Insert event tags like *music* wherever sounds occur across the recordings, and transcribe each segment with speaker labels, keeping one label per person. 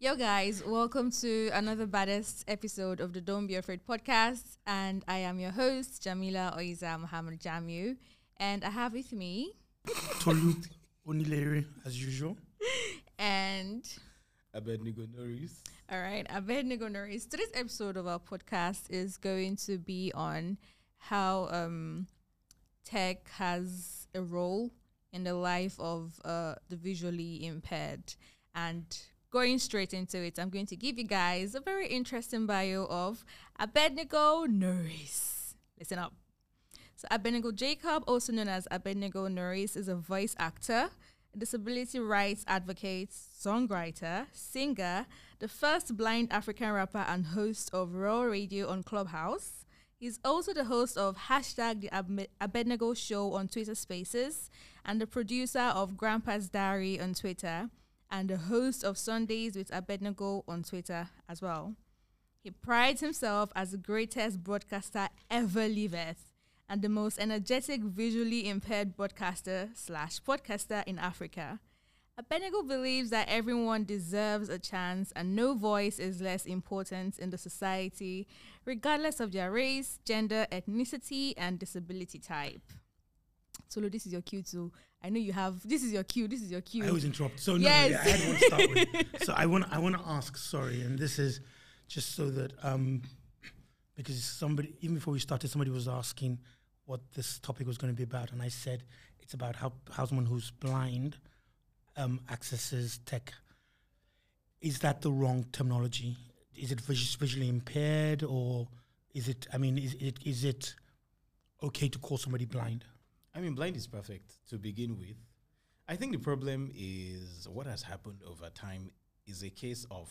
Speaker 1: Yo, guys, welcome to another baddest episode of the Don't Be Afraid podcast. And I am your host, Jamila Oiza Muhammad Jamu. And I have with me, *laughs*
Speaker 2: Tolu Onilere, as usual.
Speaker 1: and
Speaker 3: Abednego Norris.
Speaker 1: all right, Abednego Norris. Today's episode of our podcast is going to be on how um, tech has a role in the life of uh, the visually impaired. And going straight into it, I'm going to give you guys a very interesting bio of Abednego Norris. Listen up. So Abednego Jacob, also known as Abednego Norris, is a voice actor, disability rights advocate, songwriter, singer, the first blind African rapper and host of Raw Radio on Clubhouse. He's also the host of hashtag the Ab- Abednego Show on Twitter Spaces and the producer of Grandpa's Diary on Twitter and the host of Sundays with Abednego on Twitter as well. He prides himself as the greatest broadcaster ever liveth and the most energetic visually impaired broadcaster slash podcaster in Africa. Abednego believes that everyone deserves a chance and no voice is less important in the society, regardless of their race, gender, ethnicity, and disability type. Solo, this is your cue too. I know you have. This is your cue. This is your cue.
Speaker 2: I always interrupt. So no,
Speaker 1: Yes.
Speaker 2: yeah, I had one to start with. *laughs* So I want I want to ask. Sorry, and this is just so that um, because somebody even before we started, somebody was asking what this topic was going to be about, and I said it's about how how someone who's blind um, accesses tech. Is that the wrong terminology? Is it vis- visually impaired, or is it? I mean, is it is it okay to call somebody blind?
Speaker 3: I mean, blind is perfect to begin with. I think the problem is what has happened over time is a case of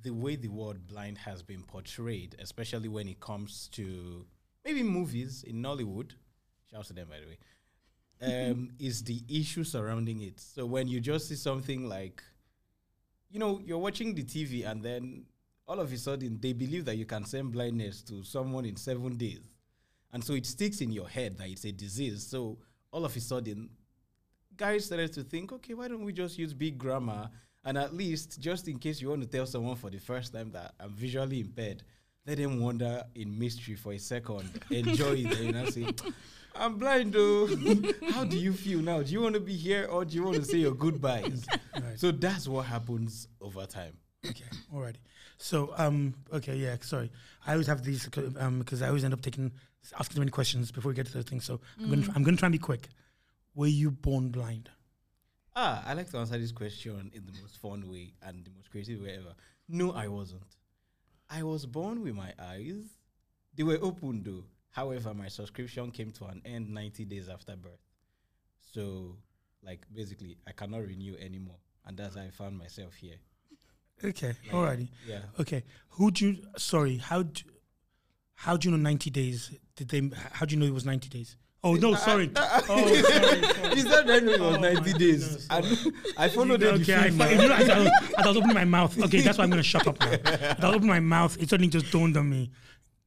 Speaker 3: the way the word blind has been portrayed, especially when it comes to maybe movies in Nollywood. Shout to them, by the way. *laughs* Um, is the issue surrounding it. So when you just see something like, you know, you're watching the TV and then all of a sudden they believe that you can send blindness to someone in seven days. And so it sticks in your head that it's a disease. So all of a sudden, guys started to think, okay, why don't we just use big grammar? And at least, just in case you want to tell someone for the first time that I'm visually impaired, let them wander in mystery for a second, *laughs* enjoy it, and I say, I'm blind though. *laughs* How do you feel now? Do you want to be here or do you want to say your goodbyes? *laughs*
Speaker 2: Right.
Speaker 3: So that's what happens over time.
Speaker 2: Okay, alrighty. So, um, okay, yeah, sorry. I always have these um because I always end up taking asking too many questions before we get to those things. So I'm gonna I'm gonna try and be quick. Were you born blind?
Speaker 3: Ah, I like to answer this question in the most fun way and the most creative way ever. No, I wasn't. I was born with my eyes. They were open though. However, my subscription came to an end 90 days after birth. So, like, basically, I cannot renew anymore. And that's how I found myself here.
Speaker 2: Okay,
Speaker 3: Like,
Speaker 2: alrighty.
Speaker 3: Yeah.
Speaker 2: Okay, who do you? Sorry, how do how do you know 90 days? Did they? How do you know it was 90 days? Oh no, uh, sorry. Uh, uh, oh, *laughs* sorry, sorry.
Speaker 3: Is that it was
Speaker 2: Oh
Speaker 3: 90 days?
Speaker 2: goodness.
Speaker 3: I, I followed the
Speaker 2: Okay, I,
Speaker 3: film
Speaker 2: fi- you know, as, I was, as I was opening my mouth. Okay, that's why I'm gonna shut up now. As I opened my mouth, it suddenly just dawned on me.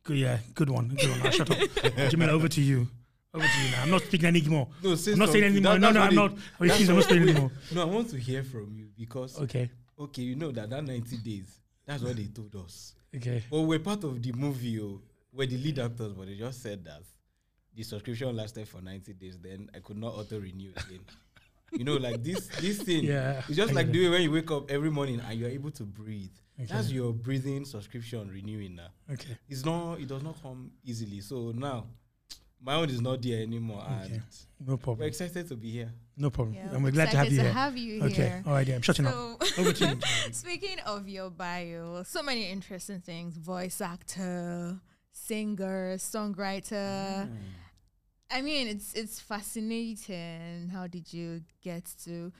Speaker 2: Good, yeah, good one, good one. I'll shut up. Jamila, over to you. Over to you now. I'm not speaking anymore.
Speaker 3: No,
Speaker 2: I'm not saying anymore.
Speaker 3: That-
Speaker 2: no, no,
Speaker 3: oh,
Speaker 2: I'm not. I'm not saying anymore.
Speaker 3: No, I want to hear from you because
Speaker 2: Okay,
Speaker 3: okay, you know that that 90 days, that's what they told us.
Speaker 2: okay.
Speaker 3: Well, we're part of the movie oh, where the lead actors, but they just said that the subscription lasted for 90 days, then I could not auto renew again. you know, like this this thing.
Speaker 2: Yeah,
Speaker 3: It's just
Speaker 2: I
Speaker 3: like
Speaker 2: get
Speaker 3: the way when you wake up every morning and you're able to breathe.
Speaker 2: Okay.
Speaker 3: That's your breathing subscription renewing now.
Speaker 2: Okay.
Speaker 3: It's not it does not come easily. So now my own is not there anymore
Speaker 2: Okay.
Speaker 3: and
Speaker 2: No
Speaker 3: we're
Speaker 2: problem.
Speaker 3: excited to be here.
Speaker 2: No problem.
Speaker 1: Yeah,
Speaker 2: and we're glad to have you
Speaker 1: to
Speaker 2: here.
Speaker 1: have you
Speaker 2: okay.
Speaker 1: here.
Speaker 2: All right. Yeah, I'm shutting up.
Speaker 1: So,
Speaker 2: Over to you. *laughs*
Speaker 1: speaking of your bio, so many interesting things: voice actor, singer, songwriter.
Speaker 3: Mm.
Speaker 1: I mean, it's it's fascinating. How did you get to?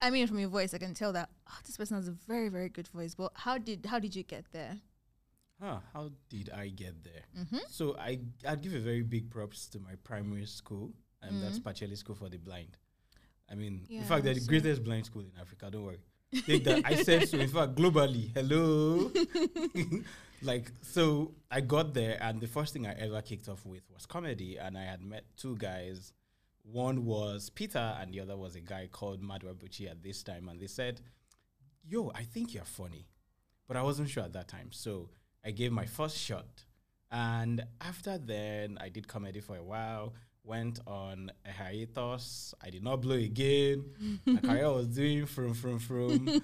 Speaker 1: I mean, from your voice, I can tell that oh, this person has a very very good voice. But how did how did you get there?
Speaker 3: Huh, how did I get there?
Speaker 1: Mm-hmm.
Speaker 3: So I I'd give a very big props to my primary school, and that's
Speaker 1: Mhm.
Speaker 3: Pacelli School for the Blind. I mean,
Speaker 1: Yeah,
Speaker 3: in fact, they're the greatest blind school in Africa. Don't worry. Take that. I said so. In fact, globally, hello. *laughs* *laughs* like so, I got there, and the first thing I ever kicked off with was comedy, and I had met two guys. One was Peter, and the other was a guy called Madwa Bucci at this time, and they said yo, I think you're funny. But I wasn't sure at that time. So I gave my first shot. And after then, I did comedy for a while, went on a hiatus. I did not blow again. my *laughs* career was doing from, from, from. *laughs*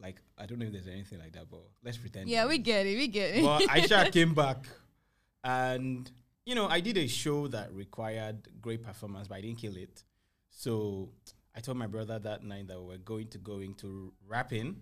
Speaker 3: like, I don't know if there's anything like that, but let's pretend.
Speaker 1: Yeah, we get it. We get it.
Speaker 3: But Aisha *laughs* came back, and you know, I did a show that required great performance, but I didn't kill it. So I told my brother that night that we were going to go into rapping,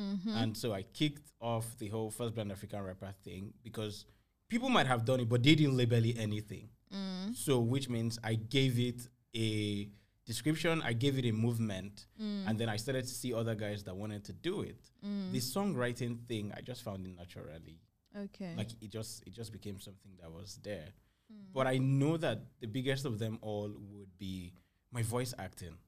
Speaker 1: Mm-hmm.
Speaker 3: and so I kicked off the whole first brand African rapper thing because people might have done it, but they didn't label it anything.
Speaker 1: Mm.
Speaker 3: So which means I gave it a description, I gave it a movement,
Speaker 1: Mm.
Speaker 3: and then I started to see other guys that wanted to do it. The songwriting thing, I just found it naturally
Speaker 1: Okay.
Speaker 3: like it just it just became something that was there
Speaker 1: Mm.
Speaker 3: but i know that the biggest of them all would be my voice acting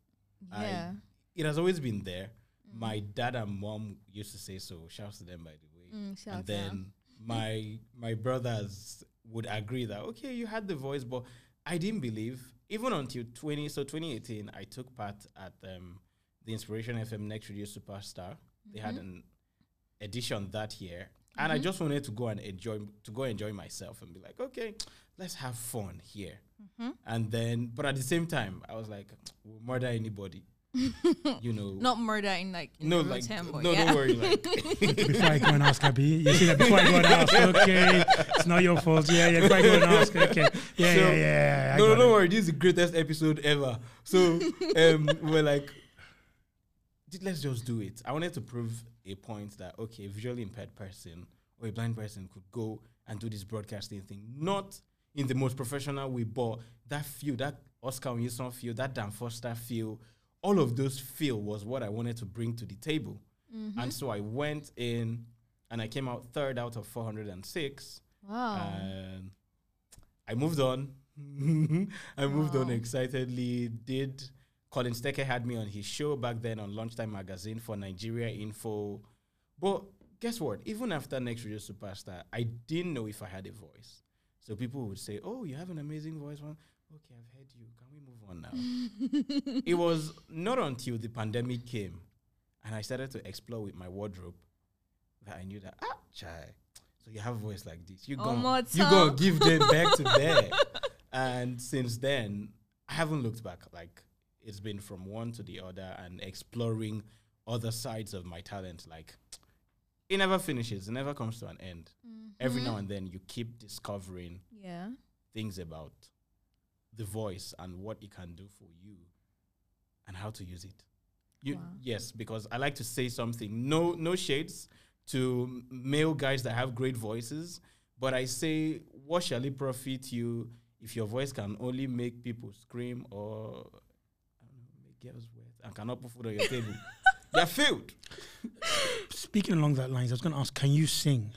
Speaker 3: I-
Speaker 1: yeah.
Speaker 3: it has always been there my dad and mom used to say so shouts to them by the way
Speaker 1: Mm,
Speaker 3: and
Speaker 1: out.
Speaker 3: then my my brothers would agree that okay you had the voice but i didn't believe even until 20 so 2018 i took part at um, the inspiration fm next radio superstar. They had an edition that year and i just wanted to go and enjoy to go enjoy myself and be like okay let's have fun here.
Speaker 1: Mm-hmm.
Speaker 3: and then but at the same time i was like we'll murder anybody you know *laughs*
Speaker 1: Not murder in like in
Speaker 3: no
Speaker 1: real
Speaker 3: like
Speaker 1: term,
Speaker 3: no
Speaker 1: but
Speaker 3: don't
Speaker 1: yeah.
Speaker 3: worry like *laughs*
Speaker 2: before I go and ask Abby, you see that before I go and ask, okay, it's not your fault. Yeah, yeah, before I go and ask, okay, yeah,
Speaker 3: So-
Speaker 2: yeah, yeah, yeah.
Speaker 3: No, no,
Speaker 2: got
Speaker 3: don't
Speaker 2: it.
Speaker 3: worry. This is the greatest episode ever. So *laughs* um, we're like, "D- let's just do it. I wanted to prove a point that okay, a visually impaired person or a blind person could go and do this broadcasting thing, not in the most professional way, but that feel, that Oscar Wilson feel, that Dan Foster feel, all of those feel was what I wanted to bring to the table.
Speaker 1: Mm-hmm.
Speaker 3: And so I went in and I came out third out of 406
Speaker 1: Wow.
Speaker 3: and I moved on. *laughs* I moved on excitedly. Did Colin Stecker had me on his show back then on Lunchtime Magazine for Nigeria Info. But guess what? Even after Next Radio Superstar, I didn't know if I had a voice. So people would say, "Oh, you have an amazing voice." One, okay, I've heard you. Can we move on now? it was not until the pandemic came, and I started to explore with my wardrobe that I knew that ah, chai. So you have a voice like this. You
Speaker 1: One
Speaker 3: go,
Speaker 1: more
Speaker 3: you go give them back to *laughs* there. And since then, I haven't looked back. Like it's been from one to the other and exploring other sides of my talent. Like it never finishes. It never comes to an end. Every
Speaker 1: Mm-hmm.
Speaker 3: now and then, you keep discovering
Speaker 1: Yeah.
Speaker 3: things about the voice and what it can do for you and how to use it. You,
Speaker 1: Wow.
Speaker 3: Yes, because I like to say something. No, no shades to male guys that have great voices, but I say, what shall it profit you if your voice can only make people scream or I don't know, make girls wet and cannot put food on your table? *laughs* You're failed.
Speaker 2: Speaking along that lines, I was going to ask, can you sing?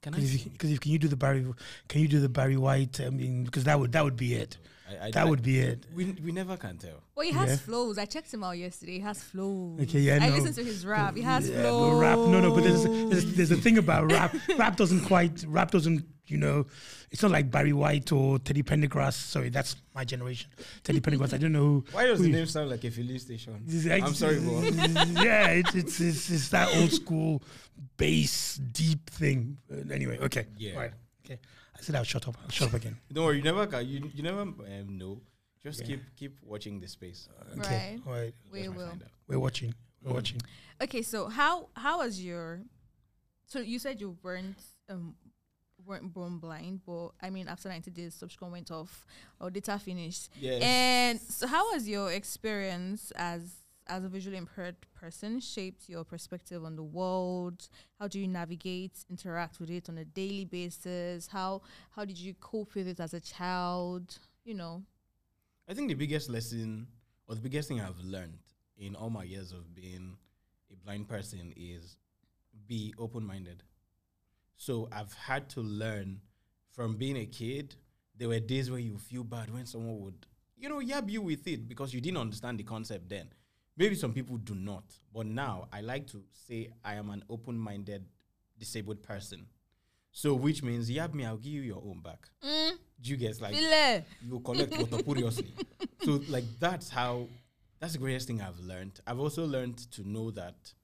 Speaker 3: Can
Speaker 2: Because if, you- 'cause if can you do the Barry, can you do the Barry White? Um, I mean, because that would that would be it.
Speaker 3: I, I,
Speaker 2: That
Speaker 3: I-
Speaker 2: would be it.
Speaker 3: We, we never can tell.
Speaker 1: Well, he has
Speaker 2: Yeah.
Speaker 1: flows. I checked him out yesterday. He has flows.
Speaker 2: Okay, yeah,
Speaker 1: I
Speaker 2: no.
Speaker 1: listened to his rap. He has
Speaker 2: Yeah, but
Speaker 1: flows.
Speaker 2: rap. No, no, but there's, there's there's a thing about rap. *laughs* rap doesn't quite. Rap doesn't. You know, it's not like Barry White or Teddy Pendergrass. Sorry, that's my generation. Teddy Pendergrass. I don't know.
Speaker 3: Why does
Speaker 2: who
Speaker 3: the name sound like a filling station?
Speaker 2: This
Speaker 3: I'm sorry, bro. *laughs*
Speaker 2: yeah, it's, it's it's it's that old school bass deep thing. Uh, anyway, okay.
Speaker 3: Yeah.
Speaker 2: All right. Okay. I said I'll shut up. I'll shut up again. *laughs*
Speaker 3: Don't worry, you never can. You, you never um, know. Just
Speaker 2: Yeah.
Speaker 3: keep keep watching the space.
Speaker 2: Okay.
Speaker 1: Right.
Speaker 2: All right.
Speaker 1: We
Speaker 3: Just
Speaker 1: will.
Speaker 2: We're watching. We're
Speaker 3: Mm.
Speaker 2: watching.
Speaker 1: Okay, so how how was your? So you said you weren't um weren't born blind, but I mean after ninety days, subscription went off or data finished.
Speaker 3: Yes.
Speaker 1: And so, how was your experience as as a visually impaired person shaped your perspective on the world? How do you navigate, interact with it on a daily basis? How how did you cope with it as a child? You know.
Speaker 3: I think the biggest lesson or the biggest thing I've learned in all my years of being a blind person is be open minded. So I've had to learn from being a kid. There were days where you feel bad when someone would, you know, yab you with it because you didn't understand the concept then. Maybe some people do not. But now I like to say I am an open minded disabled person. So which means you have me, I'll give you your own back.
Speaker 1: Mm,
Speaker 3: Do you get like
Speaker 1: File.
Speaker 3: you collect water *laughs* furiously. so like that's how that's the greatest thing I've learned. I've also learned to know that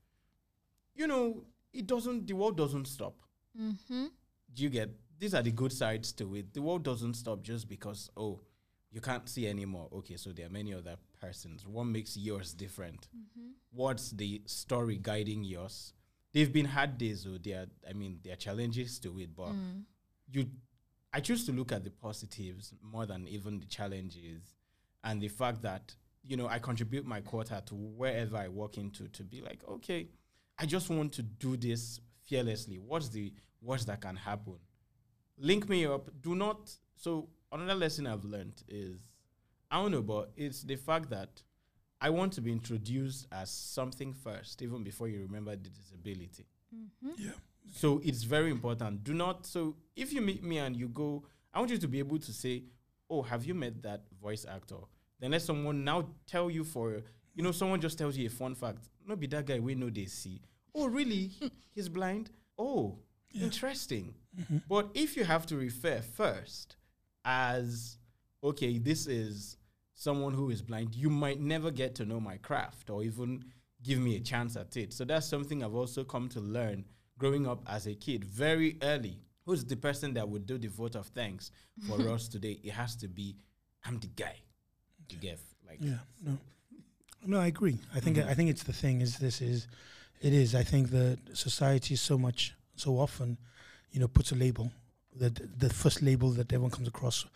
Speaker 3: you know, it doesn't. The world doesn't stop.
Speaker 1: Mm-hmm.
Speaker 3: Do you get? These are the good sides to it. The world doesn't stop just because oh, you can't see anymore. Okay, so there are many other persons. What makes yours different?
Speaker 1: Mm-hmm.
Speaker 3: What's the story guiding yours? They've been hard days, though. There, are, I mean, there are challenges to it, but
Speaker 1: Mm.
Speaker 3: you I choose to look at the positives more than even the challenges and the fact that you know I contribute my quota to wherever I walk into to be like okay I just want to do this fearlessly what's the worst that can happen link me up do not so another lesson I've learned is I don't know but it's the fact that I want to be introduced as something first even before you remember the disability
Speaker 1: Mm-hmm.
Speaker 2: Yeah.
Speaker 3: so it's very important. Do not. So if you meet me and you go, I want you to be able to say, "Oh, have you met that voice actor?" Then let someone now tell you for, you know, someone just tells you a fun fact. No, be that guy we know they see. Oh, really? *laughs* He's blind. Oh,
Speaker 2: Yeah.
Speaker 3: interesting.
Speaker 2: Mhm.
Speaker 3: But if you have to refer first as, okay, this is someone who is blind, you might never get to know my craft or even give me a chance at it. So that's something I've also come to learn growing up as a kid very early. Who's the person that would do the vote of thanks for *laughs* us today? It has to be, I'm the guy. You get like
Speaker 2: Yeah, no, no, I agree. I think
Speaker 3: Mhm.
Speaker 2: I think it's the thing is this is, it is. I think that society so much so often, you know, puts a label that the first label that everyone comes across,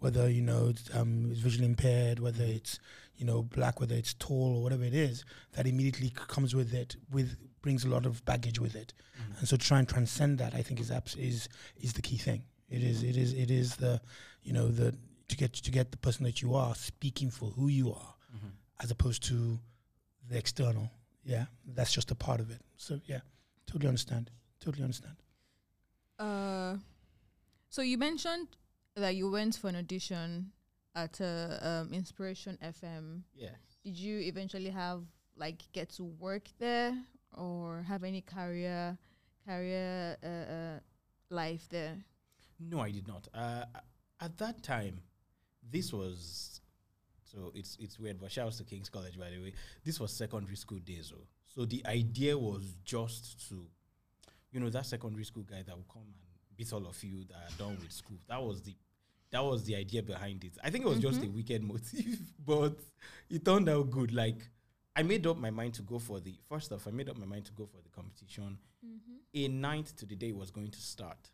Speaker 2: whether you know it's, um, it's visually impaired, whether it's you know black, whether it's tall or whatever it is, that immediately c- comes with it with brings a lot of baggage with it,
Speaker 3: Mhm.
Speaker 2: and so to try and transcend that, I think is abs- is is the key thing. It is it is it is the, you know the to get to get the person that you are speaking for who you are
Speaker 3: Mhm.
Speaker 2: as opposed to the external. Yeah, that's just a part of it. So yeah, totally understand. Totally understand.
Speaker 1: Uh, so you mentioned that you went for an audition at uh, um, Inspiration FM.
Speaker 3: yeah.
Speaker 1: Did you eventually have like get to work there or have any career career uh, uh, life there?
Speaker 3: No, I did not. Uh, at that time, this was so it's it's weird, but shout out to King's College by the way. This was secondary school days, oh. so the idea was just to, you know, that secondary school guy that will come and beat all of you that are done with school. That was the that was the idea behind it. I think it was just a wicked *laughs* motive, but it turned out good. Like I made up my mind to go for the first off. I made up my mind to go for the competition.
Speaker 1: Mm-hmm.
Speaker 3: In ninth to the day was going to start.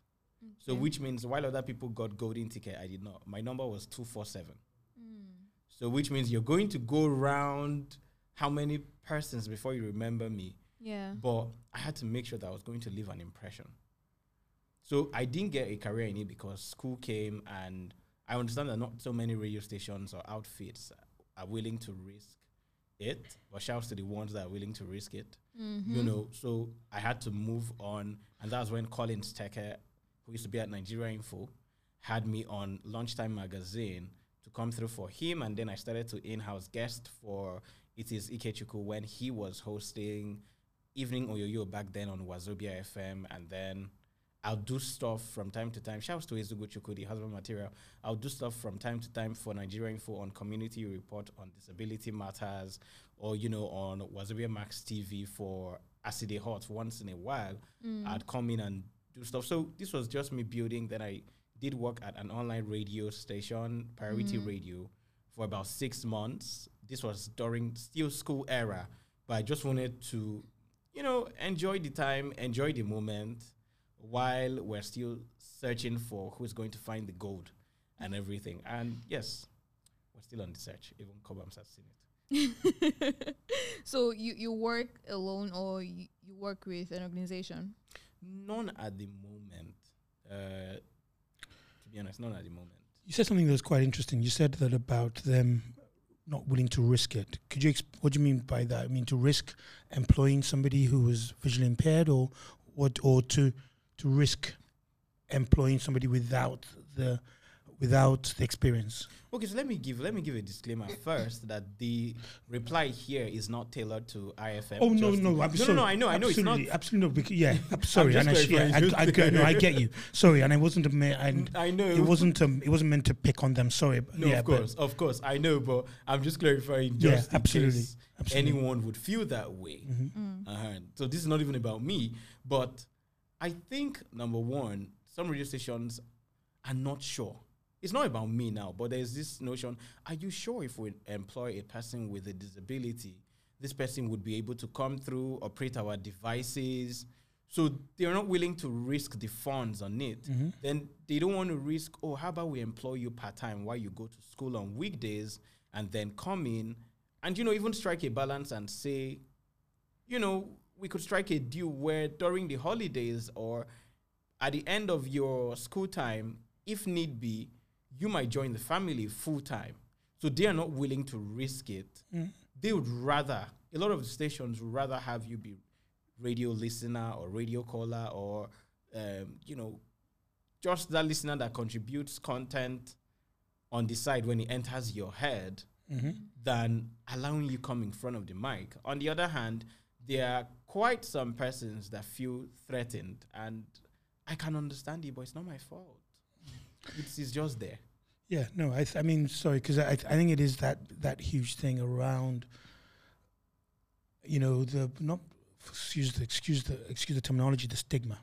Speaker 3: So which means while other people got golden ticket, I did not. My number was two four seven.
Speaker 1: Mm.
Speaker 3: So which means you're going to go round how many persons before you remember me.
Speaker 1: Yeah.
Speaker 3: But I had to make sure that I was going to leave an impression. So I didn't get a career in it because school came and I understand that not so many radio stations or outfits are willing to risk it. But shouts to the ones that are willing to risk it
Speaker 1: Mm-hmm.
Speaker 3: you know, so I had to move on, and that's when Collins Tecker, who used to be at Nigeria Info, had me on Lunchtime Magazine to come through for him, and then I started to in-house guest for It Is Ikechukwu when he was hosting Evening Oyoyo back then on Wazobia FM, and then I'll do stuff from time to time. Shouts to Ezugo Chuku, the husband material. I'll do stuff from time to time for Nigeria Info on Community Report on Disability Matters, or you know on Wazobia Max TV for Acid Hot once in a while.
Speaker 1: Mm.
Speaker 3: I'd come in and do stuff. So this was just me building. Then I did work at an online radio station, Priority
Speaker 1: Mhm.
Speaker 3: Radio, for about six months. This was during still school era, but I just wanted to, you know, enjoy the time, enjoy the moment, while we're still searching for who's going to find the gold and everything. And yes, we're still on the search. Even Cobhams has seen it. *laughs*
Speaker 1: so you you work alone or you, you work with an organization?
Speaker 3: None at the moment. Uh, to be honest, none at the moment.
Speaker 2: You said something that was quite interesting. You said that about them not willing to risk it. Could you? Exp- what do you mean by that? I mean to risk employing somebody who was visually impaired, or what, or to to risk employing somebody without the without the experience.
Speaker 3: Okay, so let me give let me give a disclaimer first that the reply here is not tailored to IFM.
Speaker 2: Oh no, no, I'm
Speaker 3: no,
Speaker 2: sorry.
Speaker 3: no, no, I know, I know, it's
Speaker 2: absolutely,
Speaker 3: not.
Speaker 2: absolutely no. Because, yeah, *laughs* I'm sorry,
Speaker 3: just
Speaker 2: and I, yeah,
Speaker 3: clarifying
Speaker 2: I, I. I, no, I get you. *laughs* Sorry, and I wasn't a ma- and
Speaker 3: I know.
Speaker 2: it wasn't um, it wasn't meant to pick on them. Sorry,
Speaker 3: No,
Speaker 2: yeah,
Speaker 3: of
Speaker 2: but-
Speaker 3: course, of course, I know, but I'm just clarifying.
Speaker 2: Yeah,
Speaker 3: Just in
Speaker 2: absolutely,
Speaker 3: case
Speaker 2: absolutely.
Speaker 3: anyone would feel that way.
Speaker 2: Mhm.
Speaker 3: Uh-huh. So this is not even about me, but I think number one, some radio stations are not sure. It's not about me now, but there's this notion: Are you sure if we employ a person with a disability, this person would be able to come through, operate our devices? So they're not willing to risk the funds on it.
Speaker 2: Mhm.
Speaker 3: Then they don't want to risk. Oh, how about we employ you part time while you go to school on weekdays, and then come in, and you know even strike a balance and say, you know, we could strike a deal where during the holidays or at the end of your school time, if need be, you might join the family full time. So they are not willing to risk it.
Speaker 2: Mm.
Speaker 3: They would rather, a lot of the stations would rather have you be radio listener or radio caller or, um, you know, just that listener that contributes content on the side when it enters your head
Speaker 2: Mhm.
Speaker 3: than allowing you come in front of the mic. On the other hand, there are quite some persons that feel threatened, and I can understand it, but it's not my fault. It's, it's just there.
Speaker 2: Yeah, no, I, th- I mean, sorry, because I, I think it is that that huge thing around, you know, the not excuse the excuse the excuse the terminology, the stigma.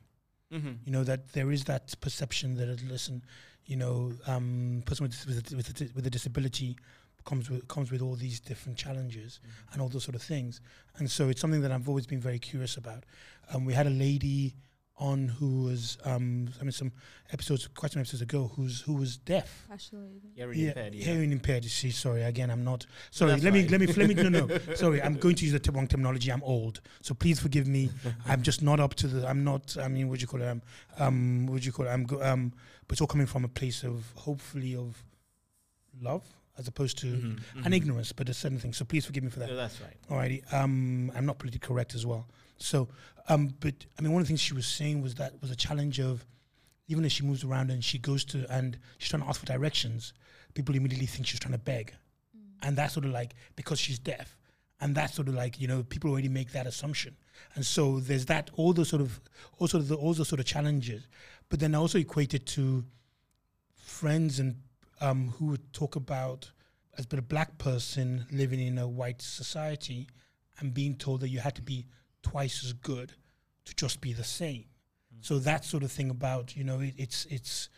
Speaker 3: Mm-hmm.
Speaker 2: You know that there is that perception that listen, you know, um, person with with a, with a, with a disability comes with comes with all these different challenges and all those sort of things, and so it's something that I've always been very curious about. Um, we had a lady on who was, um, I mean, some episodes, quite some episodes ago, who's who was deaf.
Speaker 1: Actually,
Speaker 3: Hearing
Speaker 2: Yeah,
Speaker 3: impaired, yeah.
Speaker 2: hearing impaired. You see, sorry again. I'm not. Sorry.
Speaker 3: That's
Speaker 2: let me
Speaker 3: fine.
Speaker 2: let me let me. No, no. *laughs* Sorry. I'm going to use the t- wrong terminology. I'm old, so please forgive me. I'm just not up to the. I'm not. I mean, what do you call it? Um, um, what do you call it? I'm. Go, um, but it's all coming from a place of hopefully of love as opposed to
Speaker 3: Mhm,
Speaker 2: and
Speaker 3: mhm.
Speaker 2: ignorance. But a certain thing. So please forgive me for that.
Speaker 3: No, that's right.
Speaker 2: Alrighty. Um, I'm not politically correct as well. So, um, but I mean, one of the things she was saying was that was a challenge of even as she moves around and she goes to and she's trying to ask for directions, people immediately think she's trying to beg, and that's sort of like because she's deaf, and that's sort of like you know people already make that assumption, and so there's that all those sort of also the all those sort of challenges, but then I also equate it to friends and um, who would talk about as being a black person living in a white society and being told that you had to be twice as good to just be the same. So that sort of thing about you know it, it's it's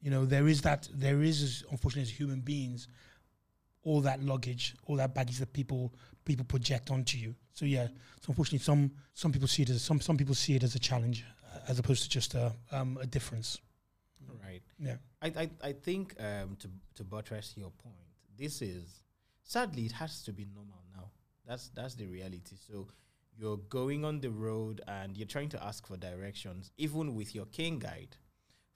Speaker 2: you know there is that there is unfortunately as human beings all that luggage all that baggage that people people project onto you. So yeah, so unfortunately some some people see it as some some people see it as a challenge uh, as opposed to just a um, a difference. Yeah.
Speaker 3: I, I, I think um, to to buttress your point, this is sadly it has to be normal now. That's that's the reality. So you're going on the road and you're trying to ask for directions, even with your cane guide.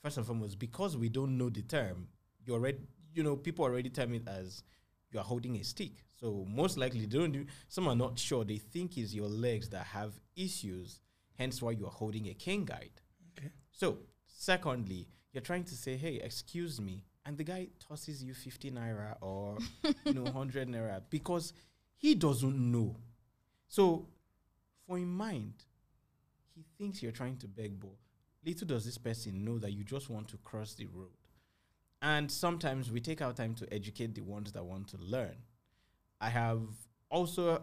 Speaker 3: First and foremost, because we don't know the term, you already you know people already term it as you are holding a stick. So most likely they don't do, some are not sure. They think it's your legs that have issues, hence why you are holding a cane guide.
Speaker 2: Okay.
Speaker 3: So secondly, you're trying to say, hey, excuse me, and the guy tosses you 50 naira or you know *laughs* 100 naira because he doesn't know. So for in mind, he thinks you're trying to beg, but little does this person know that you just want to cross the road. And sometimes we take our time to educate the ones that want to learn. I have also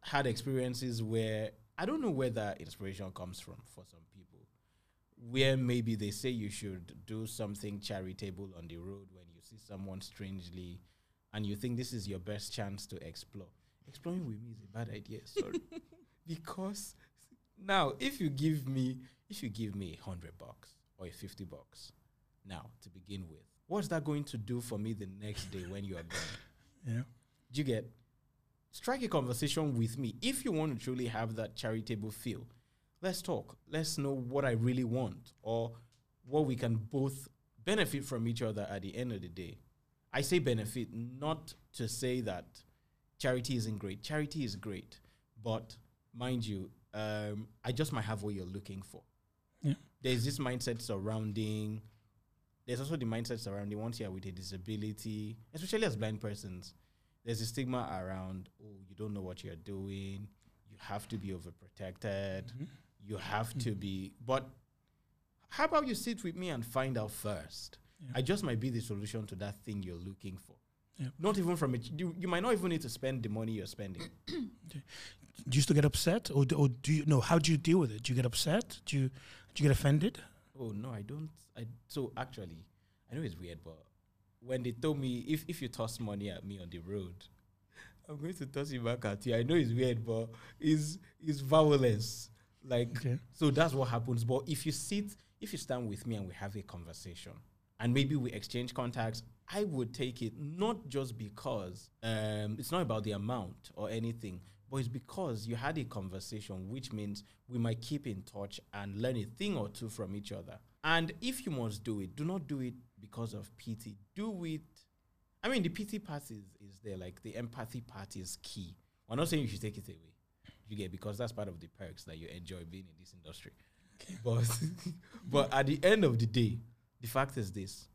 Speaker 3: had experiences where I don't know where that inspiration comes from for some where maybe they say you should do something charitable on the road when you see someone strangely and you think this is your best chance to explore. Exploring with me is a bad idea, sorry. *laughs* because now if you give me if you give me a hundred bucks or a fifty bucks now to begin with, what's that going to do for me the next day when you are gone? *laughs*
Speaker 2: Yeah.
Speaker 3: Do you get? Strike a conversation with me. If you want to truly have that charitable feel, let's talk. Let's know what I really want or what we can both benefit from each other at the end of the day. I say benefit not to say that charity isn't great. Charity is great, but mind you, um, I just might have what you're looking for.
Speaker 2: Yeah.
Speaker 3: There's this mindset surrounding there's also the mindset surrounding once you're with a disability, especially as blind persons, there's a stigma around, oh, you don't know what you're doing, you have to be overprotected,
Speaker 2: Mhm.
Speaker 3: You have to mm-hmm. be. But how about you sit with me and find out first?
Speaker 2: Yeah.
Speaker 3: I just might be the solution to that thing you're looking for.
Speaker 2: Yeah.
Speaker 3: Not even from it. You, you might not even need to spend the money you're spending. *clears throat*
Speaker 2: Do you still get upset, or do, or do you know how do you deal with it? Do you get upset? Do you do you get offended?
Speaker 3: Oh no, I don't. I so actually, I know it's weird, but when they told me if if you toss money at me on the road, *laughs* I'm going to toss it back at you. I know it's weird, but it's it's violence. Like
Speaker 2: Okay.
Speaker 3: so that's what happens. But if you sit, if you stand with me and we have a conversation, and maybe we exchange contacts, I would take it not just because um, it's not about the amount or anything, but it's because you had a conversation, which means we might keep in touch and learn a thing or two from each other. And if you must do it, do not do it because of pity. Do it. I mean, the pity part is, is there, like the empathy part is key. We're not saying you should take it away. You get because that's part of the perks that you enjoy being in this industry. *laughs* But *laughs* but at the end of the day, the fact is this.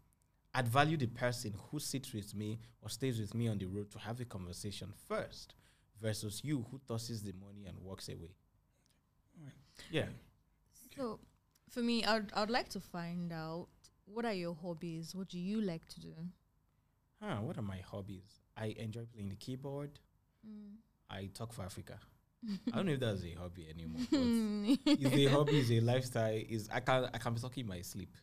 Speaker 3: I'd value the person who sits with me or stays with me on the road to have a conversation first versus you who tosses the money and walks away. Yeah.
Speaker 1: So, for me, I'd I'd like to find out what are your hobbies. What do you like to do?
Speaker 3: Huh, what are my hobbies? I enjoy playing the keyboard. Mm. I talk for Africa. *laughs* I don't know if that's a hobby anymore. *laughs* Is a hobby, is a lifestyle. Is I can I can be talking in my sleep.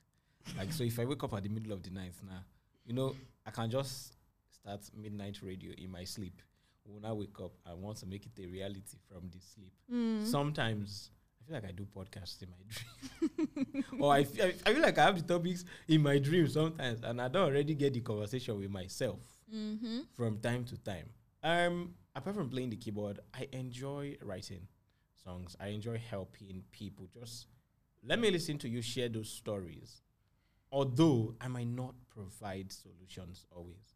Speaker 3: Like so, if I wake up at the middle of the night now, you know, I can just start midnight radio in my sleep. When I wake up, I want to make it a reality from the sleep.
Speaker 1: Mm.
Speaker 3: Sometimes I feel like I do podcasts in my *laughs* dream, or I feel, I feel like I have the topics in my dream sometimes, and I don't already get the conversation with myself
Speaker 1: Mm-hmm.
Speaker 3: from time to time. Um, apart from playing the keyboard, I enjoy writing songs. I enjoy helping people. Just let me listen to you share those stories. Although I might not provide solutions always,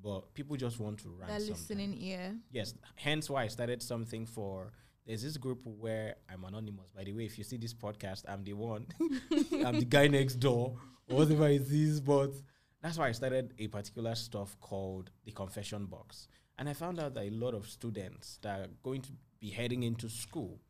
Speaker 3: but people just want to rant.
Speaker 1: That
Speaker 3: sometimes.
Speaker 1: listening ear.
Speaker 3: Yes, hence why I started something for. There's this group where I'm anonymous. By the way, if you see this podcast, I'm the one. *laughs* I'm the guy next door, or whatever it is. But that's why I started a particular stuff called the confession box. And I found out that a lot of students that are going to be heading into school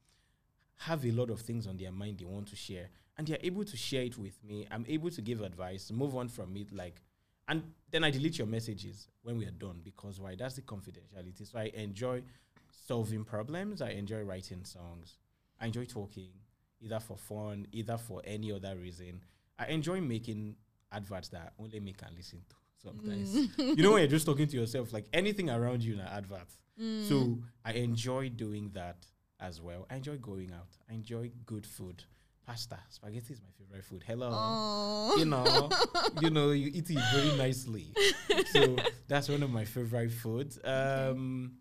Speaker 3: have a lot of things on their mind they want to share. And they're able to share it with me. I'm able to give advice, move on from it, like and then I delete your messages when we are done because why? That's the confidentiality. So I enjoy solving problems. I enjoy writing songs. I enjoy talking, either for fun, either for any other reason. I enjoy making adverts that only me can listen to sometimes.
Speaker 1: Mm.
Speaker 3: you know when you're just talking to yourself, like anything around you in an advert.
Speaker 1: Mm.
Speaker 3: So I enjoy doing that as well. I enjoy going out. I enjoy good food. Pasta, spaghetti is my favorite food. Hello
Speaker 1: Oh.
Speaker 3: you know, you know, you eat it very nicely. so that's one of my favorite foods. Um,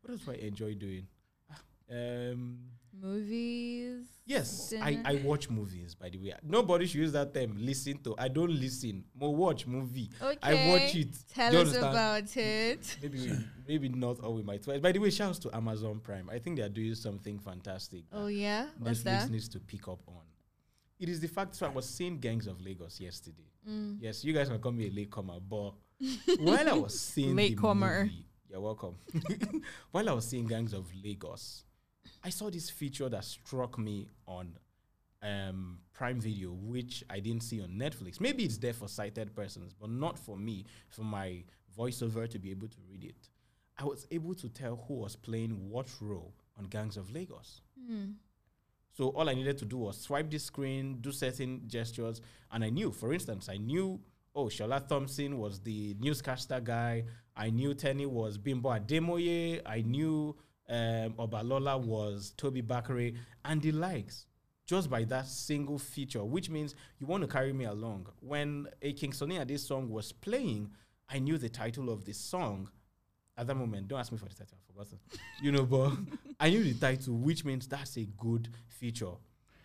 Speaker 3: what else do I enjoy doing? Ah, Um,
Speaker 1: Movies.
Speaker 3: yes, I, I watch movies. By the way, nobody should use that term. Listen to. I don't listen. More watch movie.
Speaker 1: Okay.
Speaker 3: I watch it.
Speaker 1: Tell us about it.
Speaker 3: Maybe we, maybe not all my twice. By the way, shouts to Amazon Prime. I think they are doing something fantastic.
Speaker 1: Oh yeah. What's
Speaker 3: Netflix
Speaker 1: that?
Speaker 3: needs to pick up on. It is the fact. that I was seeing Gangs of Lagos yesterday.
Speaker 1: Mm.
Speaker 3: Yes, you guys can call me a latecomer, but *laughs* while I was seeing
Speaker 1: Latecomer.
Speaker 3: you're welcome. *laughs* while I was seeing Gangs of Lagos, I saw this feature that struck me on um, Prime Video, which I didn't see on Netflix. Maybe it's there for sighted persons, but not for me, for my voiceover to be able to read it. I was able to tell who was playing what role on Gangs of Lagos.
Speaker 1: Mm.
Speaker 3: So all I needed to do was swipe the screen, do certain gestures, and I knew. For instance, I knew oh Shola Thompson was the newscaster guy. I knew Tenny was Bimbo Ademoye. I knew um, Obalola was Tobi Bakre and the likes. Just by that single feature, which means you want to carry me along. When a King Sunny Ade song was playing, I knew the title of the song at that moment. Don't ask me for the title, I've forgotten. you know, but *laughs* I knew the title, which means that's a good feature.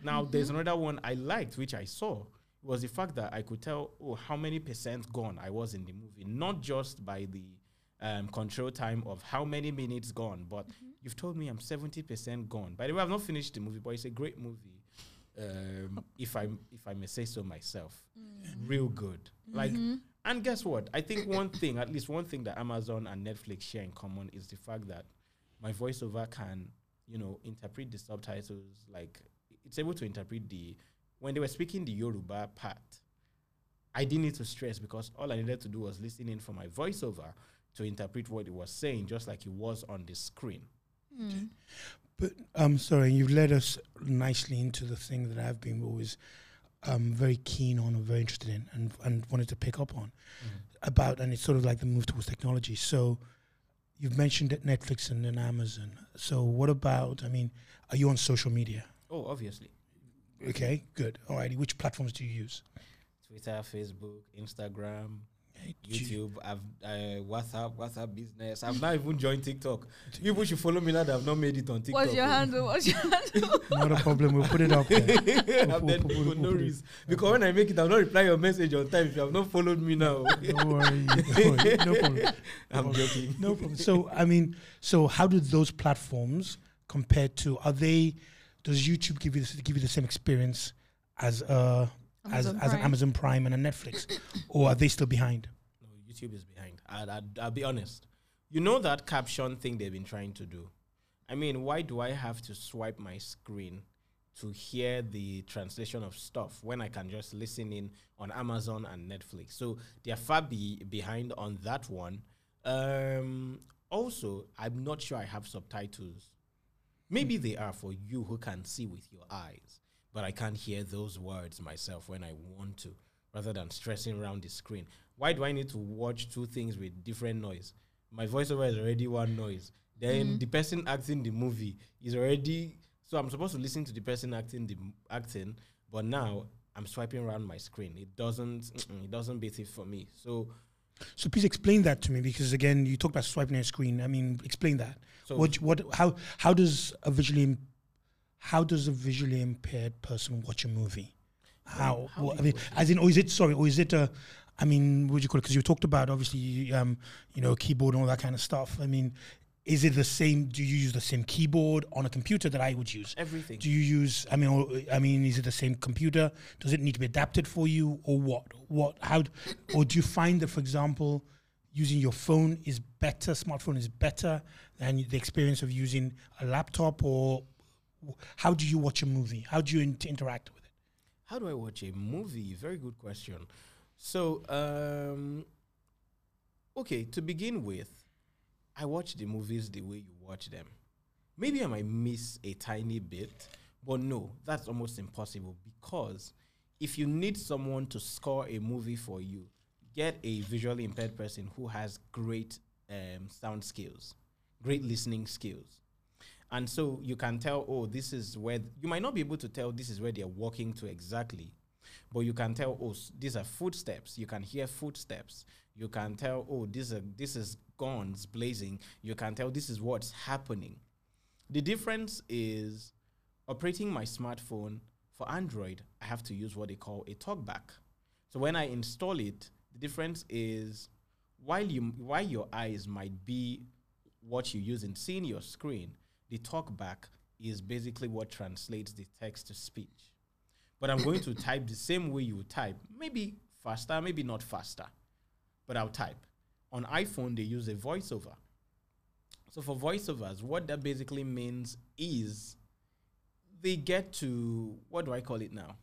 Speaker 3: Now, there's another one I liked, which I saw, was the fact that I could tell, oh, how many percent gone I was in the movie, not just by the um, control time of how many minutes gone, but you've told me I'm 70% gone. By the way, I've not finished the movie, but it's a great movie. um, if I if I may say so myself,
Speaker 1: Mm.
Speaker 3: real good. Like,
Speaker 1: Mhm.
Speaker 3: and guess what? I think one thing, at least one thing that Amazon and Netflix share in common is the fact that my voiceover can, you know, interpret the subtitles. Like, it's able to interpret the when they were speaking the Yoruba part. I didn't need to stress because all I needed to do was listen in for my voiceover to interpret what it was saying, just like it was on the screen.
Speaker 1: Mm.
Speaker 2: But um, sorry, you've led us nicely into the thing that I've been always um, very keen on or very interested in and, and wanted to pick up on about, and it's sort of like the move towards technology. So you've mentioned that Netflix and then Amazon. So what about, I mean, are you on social media?
Speaker 3: Oh, obviously.
Speaker 2: Okay, good. Alrighty. Which platforms do you use?
Speaker 3: Twitter, Facebook, Instagram,
Speaker 2: Okay, do you-
Speaker 3: YouTube, I've uh, WhatsApp, WhatsApp business. I've not even joined TikTok. People should follow me now that I've not made it on TikTok.
Speaker 1: What's your
Speaker 3: oh.
Speaker 1: handle? What's your handle? *laughs*
Speaker 2: Not a problem. We'll put it up there. *laughs*
Speaker 3: and then
Speaker 2: We'll-
Speaker 3: for
Speaker 2: we'll-
Speaker 3: no
Speaker 2: we'll-
Speaker 3: reason. Because when I make it, I'll not reply your message on time if you have not followed me now. *laughs*
Speaker 2: Don't worry. Don't worry. No problem.
Speaker 3: I'm joking.
Speaker 2: No problem. So I mean, so how do those platforms compare to? Are they? Does YouTube give you the, give you the same experience as uh as
Speaker 1: Amazon
Speaker 2: as an Amazon Prime and a Netflix, *coughs* or are they still behind?
Speaker 3: No, YouTube is behind. I'll, I'll, I'll be honest. You know that caption thing they've been trying to do? I mean, why do I have to swipe my screen to hear the translation of stuff when I can just listen in on Amazon and Netflix? So they're far be behind on that one. Um, also, I'm not sure I have subtitles. Maybe they are for you who can see with your eyes, but I can't hear those words myself when I want to, rather than stressing around the screen. Why do I need to watch two things with different noise? My voiceover is already one noise. Then
Speaker 1: Mhm.
Speaker 3: the person acting the movie is already so I'm supposed to listen to the person acting the acting, but now I'm swiping around my screen. It doesn't it doesn't beat it for me. So
Speaker 2: So please explain that to me because again, you talk about swiping your screen. I mean, explain that.
Speaker 3: so
Speaker 2: What what how how does a visually im- how does a visually impaired person watch a movie? How,
Speaker 3: how
Speaker 2: what- I mean, as in, or is it sorry, or is it a? I mean, what would you call it? Because you talked about obviously, um, you know, keyboard and all that kind of stuff. I mean, is it the same? Do you use the same keyboard on a computer that I would use?
Speaker 3: everything.
Speaker 2: Do you use? I mean, or, I mean, is it the same computer? Does it need to be adapted for you, or what? What? How? Or do you find that, for example, using your phone is better, smartphone is better than the experience of using a laptop, or how do you watch a movie? How do you int- interact with it?
Speaker 3: How do I watch a movie? Very good question. So, um, okay, to begin with, I watch the movies the way you watch them. Maybe I might miss a tiny bit, but no, that's almost impossible because if you need someone to score a movie for you, get a visually impaired person who has great um, sound skills, great listening skills. And so you can tell, oh, this is where you might not be able to tell this is where they're walking to exactly, but you can tell, oh, s- these are footsteps. You can hear footsteps. You can tell, oh, this are this is guns blazing. You can tell this is what's happening. The difference is operating my smartphone for Android, I have to use what they call a talkback. So when I install it, the difference is while you while your eyes might be what you use in seeing your screen, the talkback is basically what translates the text to speech. But I'm going to *coughs* type the same way you type, maybe faster, maybe not faster, but I'll type. On iPhone, they use a voiceover. So for voiceovers, what that basically means is they get to what do I call it now?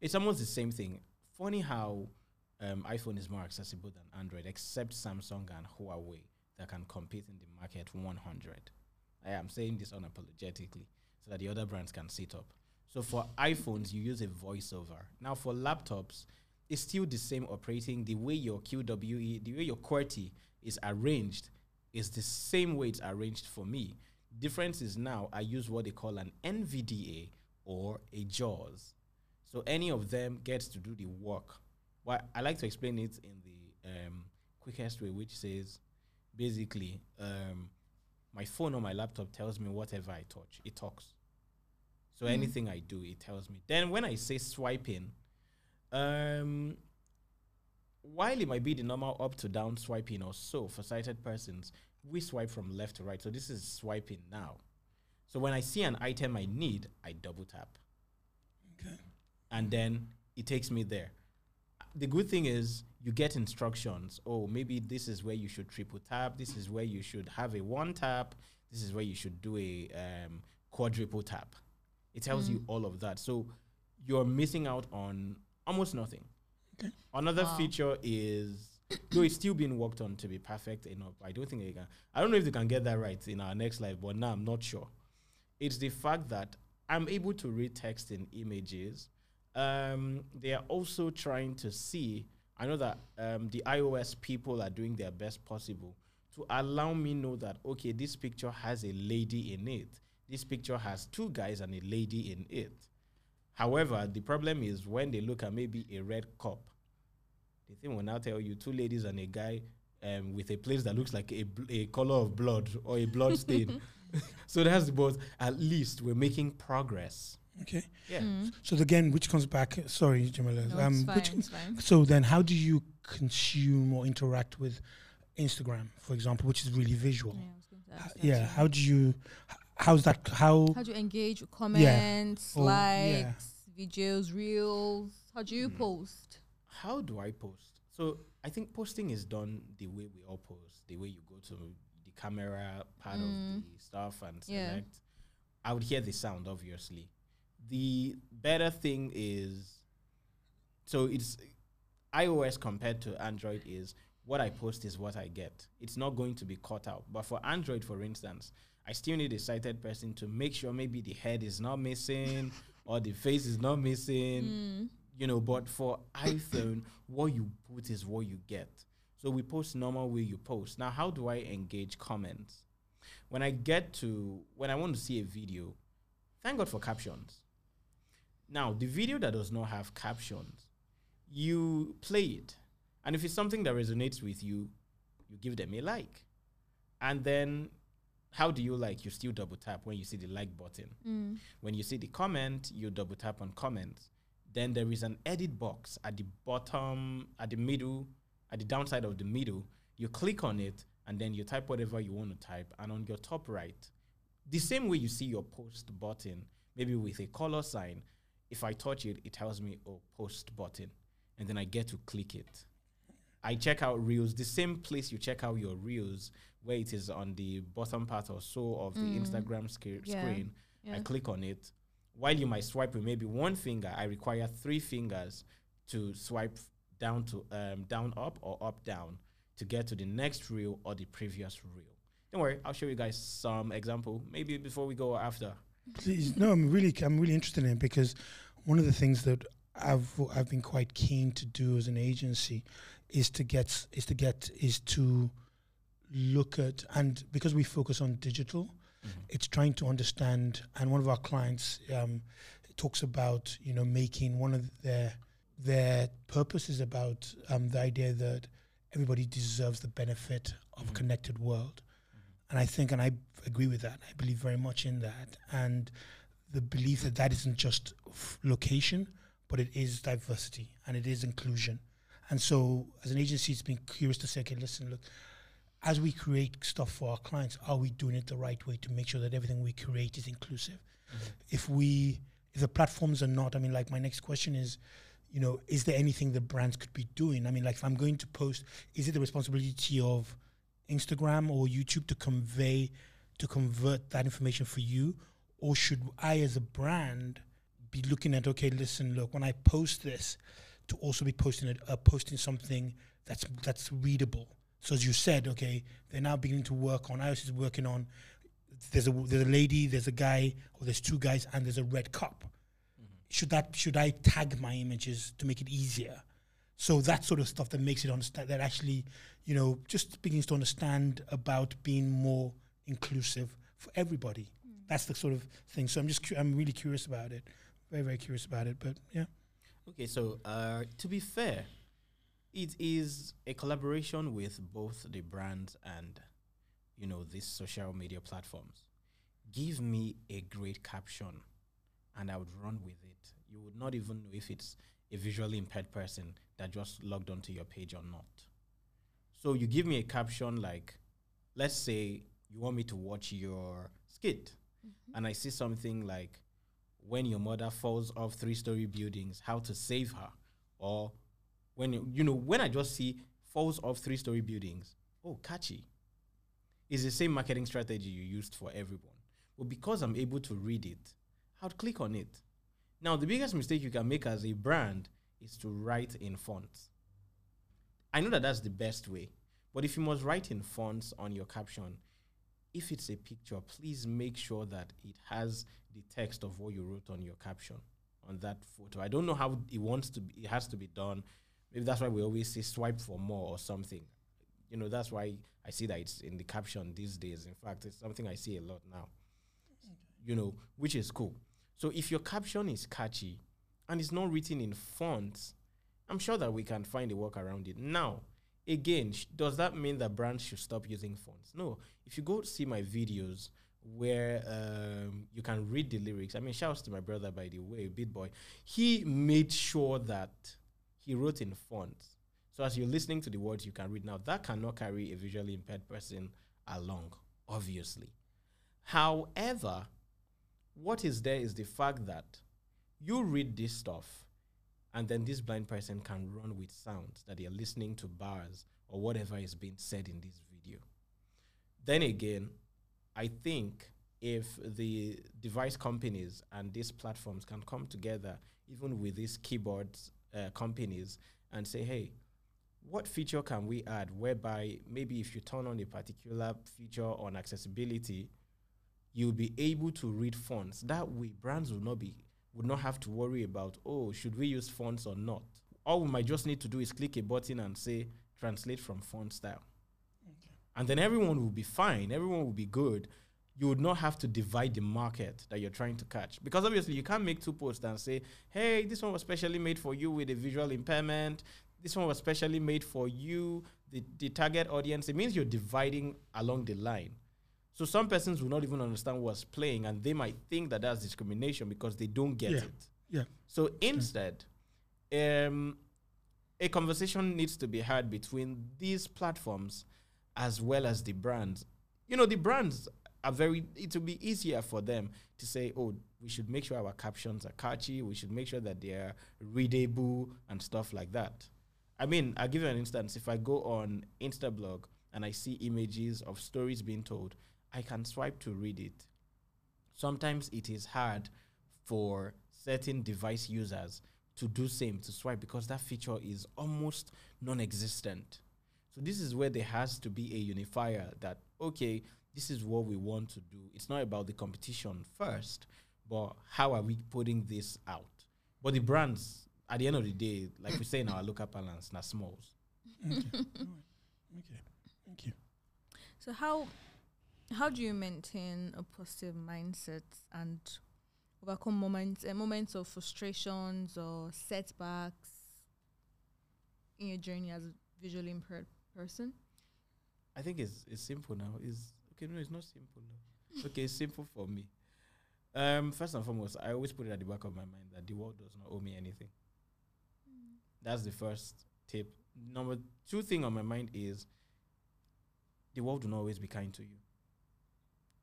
Speaker 3: It's almost the same thing. Funny how um, iPhone is more accessible than Android, except Samsung and Huawei that can compete in the market 100. I am saying this unapologetically so that the other brands can sit up. So for iPhones, you use a voiceover. Now for laptops, it's still the same operating. The way your QWE, the way your QWERTY is arranged, is the same way it's arranged for me. Difference is now I use what they call an NVDA or a JAWS. So any of them gets to do the work. Well, I like to explain it in the um, quickest way, which says basically um, my phone or my laptop tells me whatever I touch, it talks. So
Speaker 1: Mm.
Speaker 3: anything I do, it tells me. Then when I say swiping, um, while it might be the normal up to down swiping or so for sighted persons, we swipe from left to right. So this is swiping now. So when I see an item I need, I double tap.
Speaker 2: Okay.
Speaker 3: and then it takes me there. The good thing is you get instructions. Oh, maybe this is where you should triple tap. This is where you should have a one tap. This is where you should do a um, quadruple tap. It tells you all of that. So you're missing out on almost nothing.
Speaker 2: Okay.
Speaker 3: Another
Speaker 1: Wow.
Speaker 3: feature is though it's still being worked on to be perfect enough. I don't think they can. I don't know if they can get that right in our next slide, but now I'm not sure. It's the fact that I'm able to read text in images. Um, they are also trying to see. I know that um, the iOS people are doing their best possible to allow me know that okay, this picture has a lady in it. This picture has two guys and a lady in it. However, the problem is when they look at maybe a red cup, the thing will now tell you two ladies and a guy um, with a place that looks like a, a color of blood or a blood stain. *laughs* *laughs* so that's but at least we're making progress.
Speaker 2: Okay.
Speaker 3: Yeah.
Speaker 2: So again, which comes back. Sorry, Jamila.
Speaker 1: No,
Speaker 2: um,
Speaker 1: it's fine.
Speaker 2: which So then, how do you consume or interact with Instagram, for example, which is really visual?
Speaker 1: Yeah, I was
Speaker 2: H- Yeah. How do you? How's that? How?
Speaker 1: How do you engage comments,
Speaker 2: Oh, yeah.
Speaker 1: likes, videos, reels? How do you
Speaker 3: Hmm.
Speaker 1: post?
Speaker 3: How do I post? So I think posting is done the way we all post, the way you go to the camera part
Speaker 1: Mm.
Speaker 3: of the stuff and
Speaker 1: Yeah.
Speaker 3: select. I would hear the sound, obviously. The better thing is, so it's iOS compared to Android is what I post is what I get. It's not going to be cut out. But for Android, for instance, I still need a sighted person to make sure maybe the head is not missing *laughs* or the face is not missing
Speaker 1: Mm.
Speaker 3: you know but for iphone what you put is what you get so we post normal way you post now how do i engage comments when i get to when i want to see a video thank god for captions now the video that does not have captions you play it and if it's something that resonates with you you give them a like and then how do you like you still double tap when you see the like button
Speaker 1: Mm.
Speaker 3: when you see the comment, you double tap on comments. Then there is an edit box at the bottom, at the middle, at the downside of the middle. You click on it and then you type whatever you want to type. And on your top right, the same way you see your post button, maybe with a color sign, if I touch it, it tells me, oh, post button. And then I get to click it. I check out Reels, the same place you check out your Reels, where it is on the bottom part or so of the
Speaker 1: Mm.
Speaker 3: Instagram scre-
Speaker 1: Yeah.
Speaker 3: screen. I click on it. While you might swipe with maybe one finger, I require three fingers to swipe down to um, down up or up down to get to the next reel or the previous reel. Don't worry, I'll show you guys some example. Maybe before we go after.
Speaker 2: Please, no, I'm really, I'm really interested in it because one of the things that I've I've been quite keen to do as an agency is to get is to get is to look at and because we focus on digital, it's trying to understand. And one of our clients um, talks about you know making one of their their purpose is about um, the idea that everybody deserves the benefit of a
Speaker 3: Mhm.
Speaker 2: connected world. And I think, and I agree with that. I believe very much in that, and the belief that that isn't just f- location, but it is diversity and it is inclusion. And so, as an agency, it's been curious to say, okay, listen, look, as we create stuff for our clients, are we doing it the right way to make sure that everything we create is inclusive? Mm-hmm. If we, if the platforms are not, I mean, like my next question is, you know, is there anything the brands could be doing? I mean, like if I'm going to post, is it the responsibility of Instagram or YouTube to convey, to convert that information for you? Or should I, as a brand, be looking at, okay, listen, look, when I post this, to also be posting it, uh, posting something that's that's readable. So as you said, okay, they're now beginning to work on. iOS is working on. There's a there's a lady, there's a guy, or there's two guys, and there's a red cup. Should that should I tag my images to make it easier? So that sort of stuff that makes it understand that actually, you know, just begins to understand about being more inclusive for everybody. That's the sort of thing. So I'm just cu- I'm really curious about it, very very curious about it. But yeah,
Speaker 3: Okay, so uh, to be fair, it is a collaboration with both the brands and you know these social media platforms. Give me a great caption, and I would run with it. You would not even know if it's a visually impaired person that just logged onto your page or not. So you give me a caption like, let's say you want me to watch your skit, mm-hmm. and I see something like, when your mother falls off three story buildings, how to save her. Or when, you- you know, when I just see falls off three story buildings, oh, catchy. It's the same marketing strategy you used for everyone. But because I'm able to read it, I'd click on it. Now, the biggest mistake you can make as a brand is to write in fonts. I know that that's the best way, but if you must write in fonts on your caption, if it's a picture, please make sure that it has the text of what you wrote on your caption on that photo. I don't know how it wants to be, it has to be done. Maybe that's why we always say swipe for more or something. You know, that's why I see that it's in the caption these days. In fact, it's something I see a lot now. You know, which is cool. So if your caption is catchy and it's not written in fonts, I'm sure that we can find a work around it. Now, again, sh- does that mean that brands should stop using fonts? No. If you go see my videos where um, you can read the lyrics, I mean, shouts to my brother, by the way, Beat Boy. He made sure that he wrote in fonts. So as you're listening to the words, you can read. Now, that cannot carry a visually impaired person along, obviously. However, what is there is the fact that you read this stuff and then this blind person can run with sounds that they are listening to bars or whatever is being said in this video. Then again, I think if the device companies and these platforms can come together, even with these keyboard uh, companies, and say, hey, what feature can we add whereby maybe if you turn on a particular feature on accessibility, you'll be able to read fonts. That way, brands will not be would not have to worry about oh, should we use fonts or not. All we might just need to do is click a button and say translate from font style, and then everyone will be fine. Everyone will be good. You would not have to divide the market that you're trying to catch because obviously you can't make two posts and say, "Hey, this one was specially made for you with a visual impairment." This one was specially made for you, the, the target audience. It means you're dividing along the line. So some persons will not even understand what's playing, and they might think that that's discrimination because they don't get
Speaker 2: Yeah.
Speaker 3: it.
Speaker 2: Yeah.
Speaker 3: So instead, um, a conversation needs to be had between these platforms as well as the brands. You know, the brands are very. It will be easier for them to say, "Oh, we should make sure our captions are catchy. We should make sure that they are readable and stuff like that." I mean, I'll give you an instance. If I go on Instablog and I see images of stories being told, I can swipe to read it. Sometimes it is hard for certain device users to do same to swipe because that feature is almost non-existent. So this is where there has to be a unifier that okay, this is what we want to do. It's not about the competition first, but how are we putting this out? But the brands, at the end of the day, like we say in our local balance, not smalls.
Speaker 2: Okay. *laughs* Okay. Thank you.
Speaker 1: So how how do you maintain a positive mindset and overcome moments uh, moments of frustrations or setbacks in your journey as a visually impaired person?
Speaker 3: I think it's it's simple now. It's okay. No, it's not simple now. *laughs* okay, it's simple for me. Um, first and foremost, I always put it at the back of my mind that the world does not owe me anything. That's the first tip. Number two thing on my mind is the world will not always be kind to you.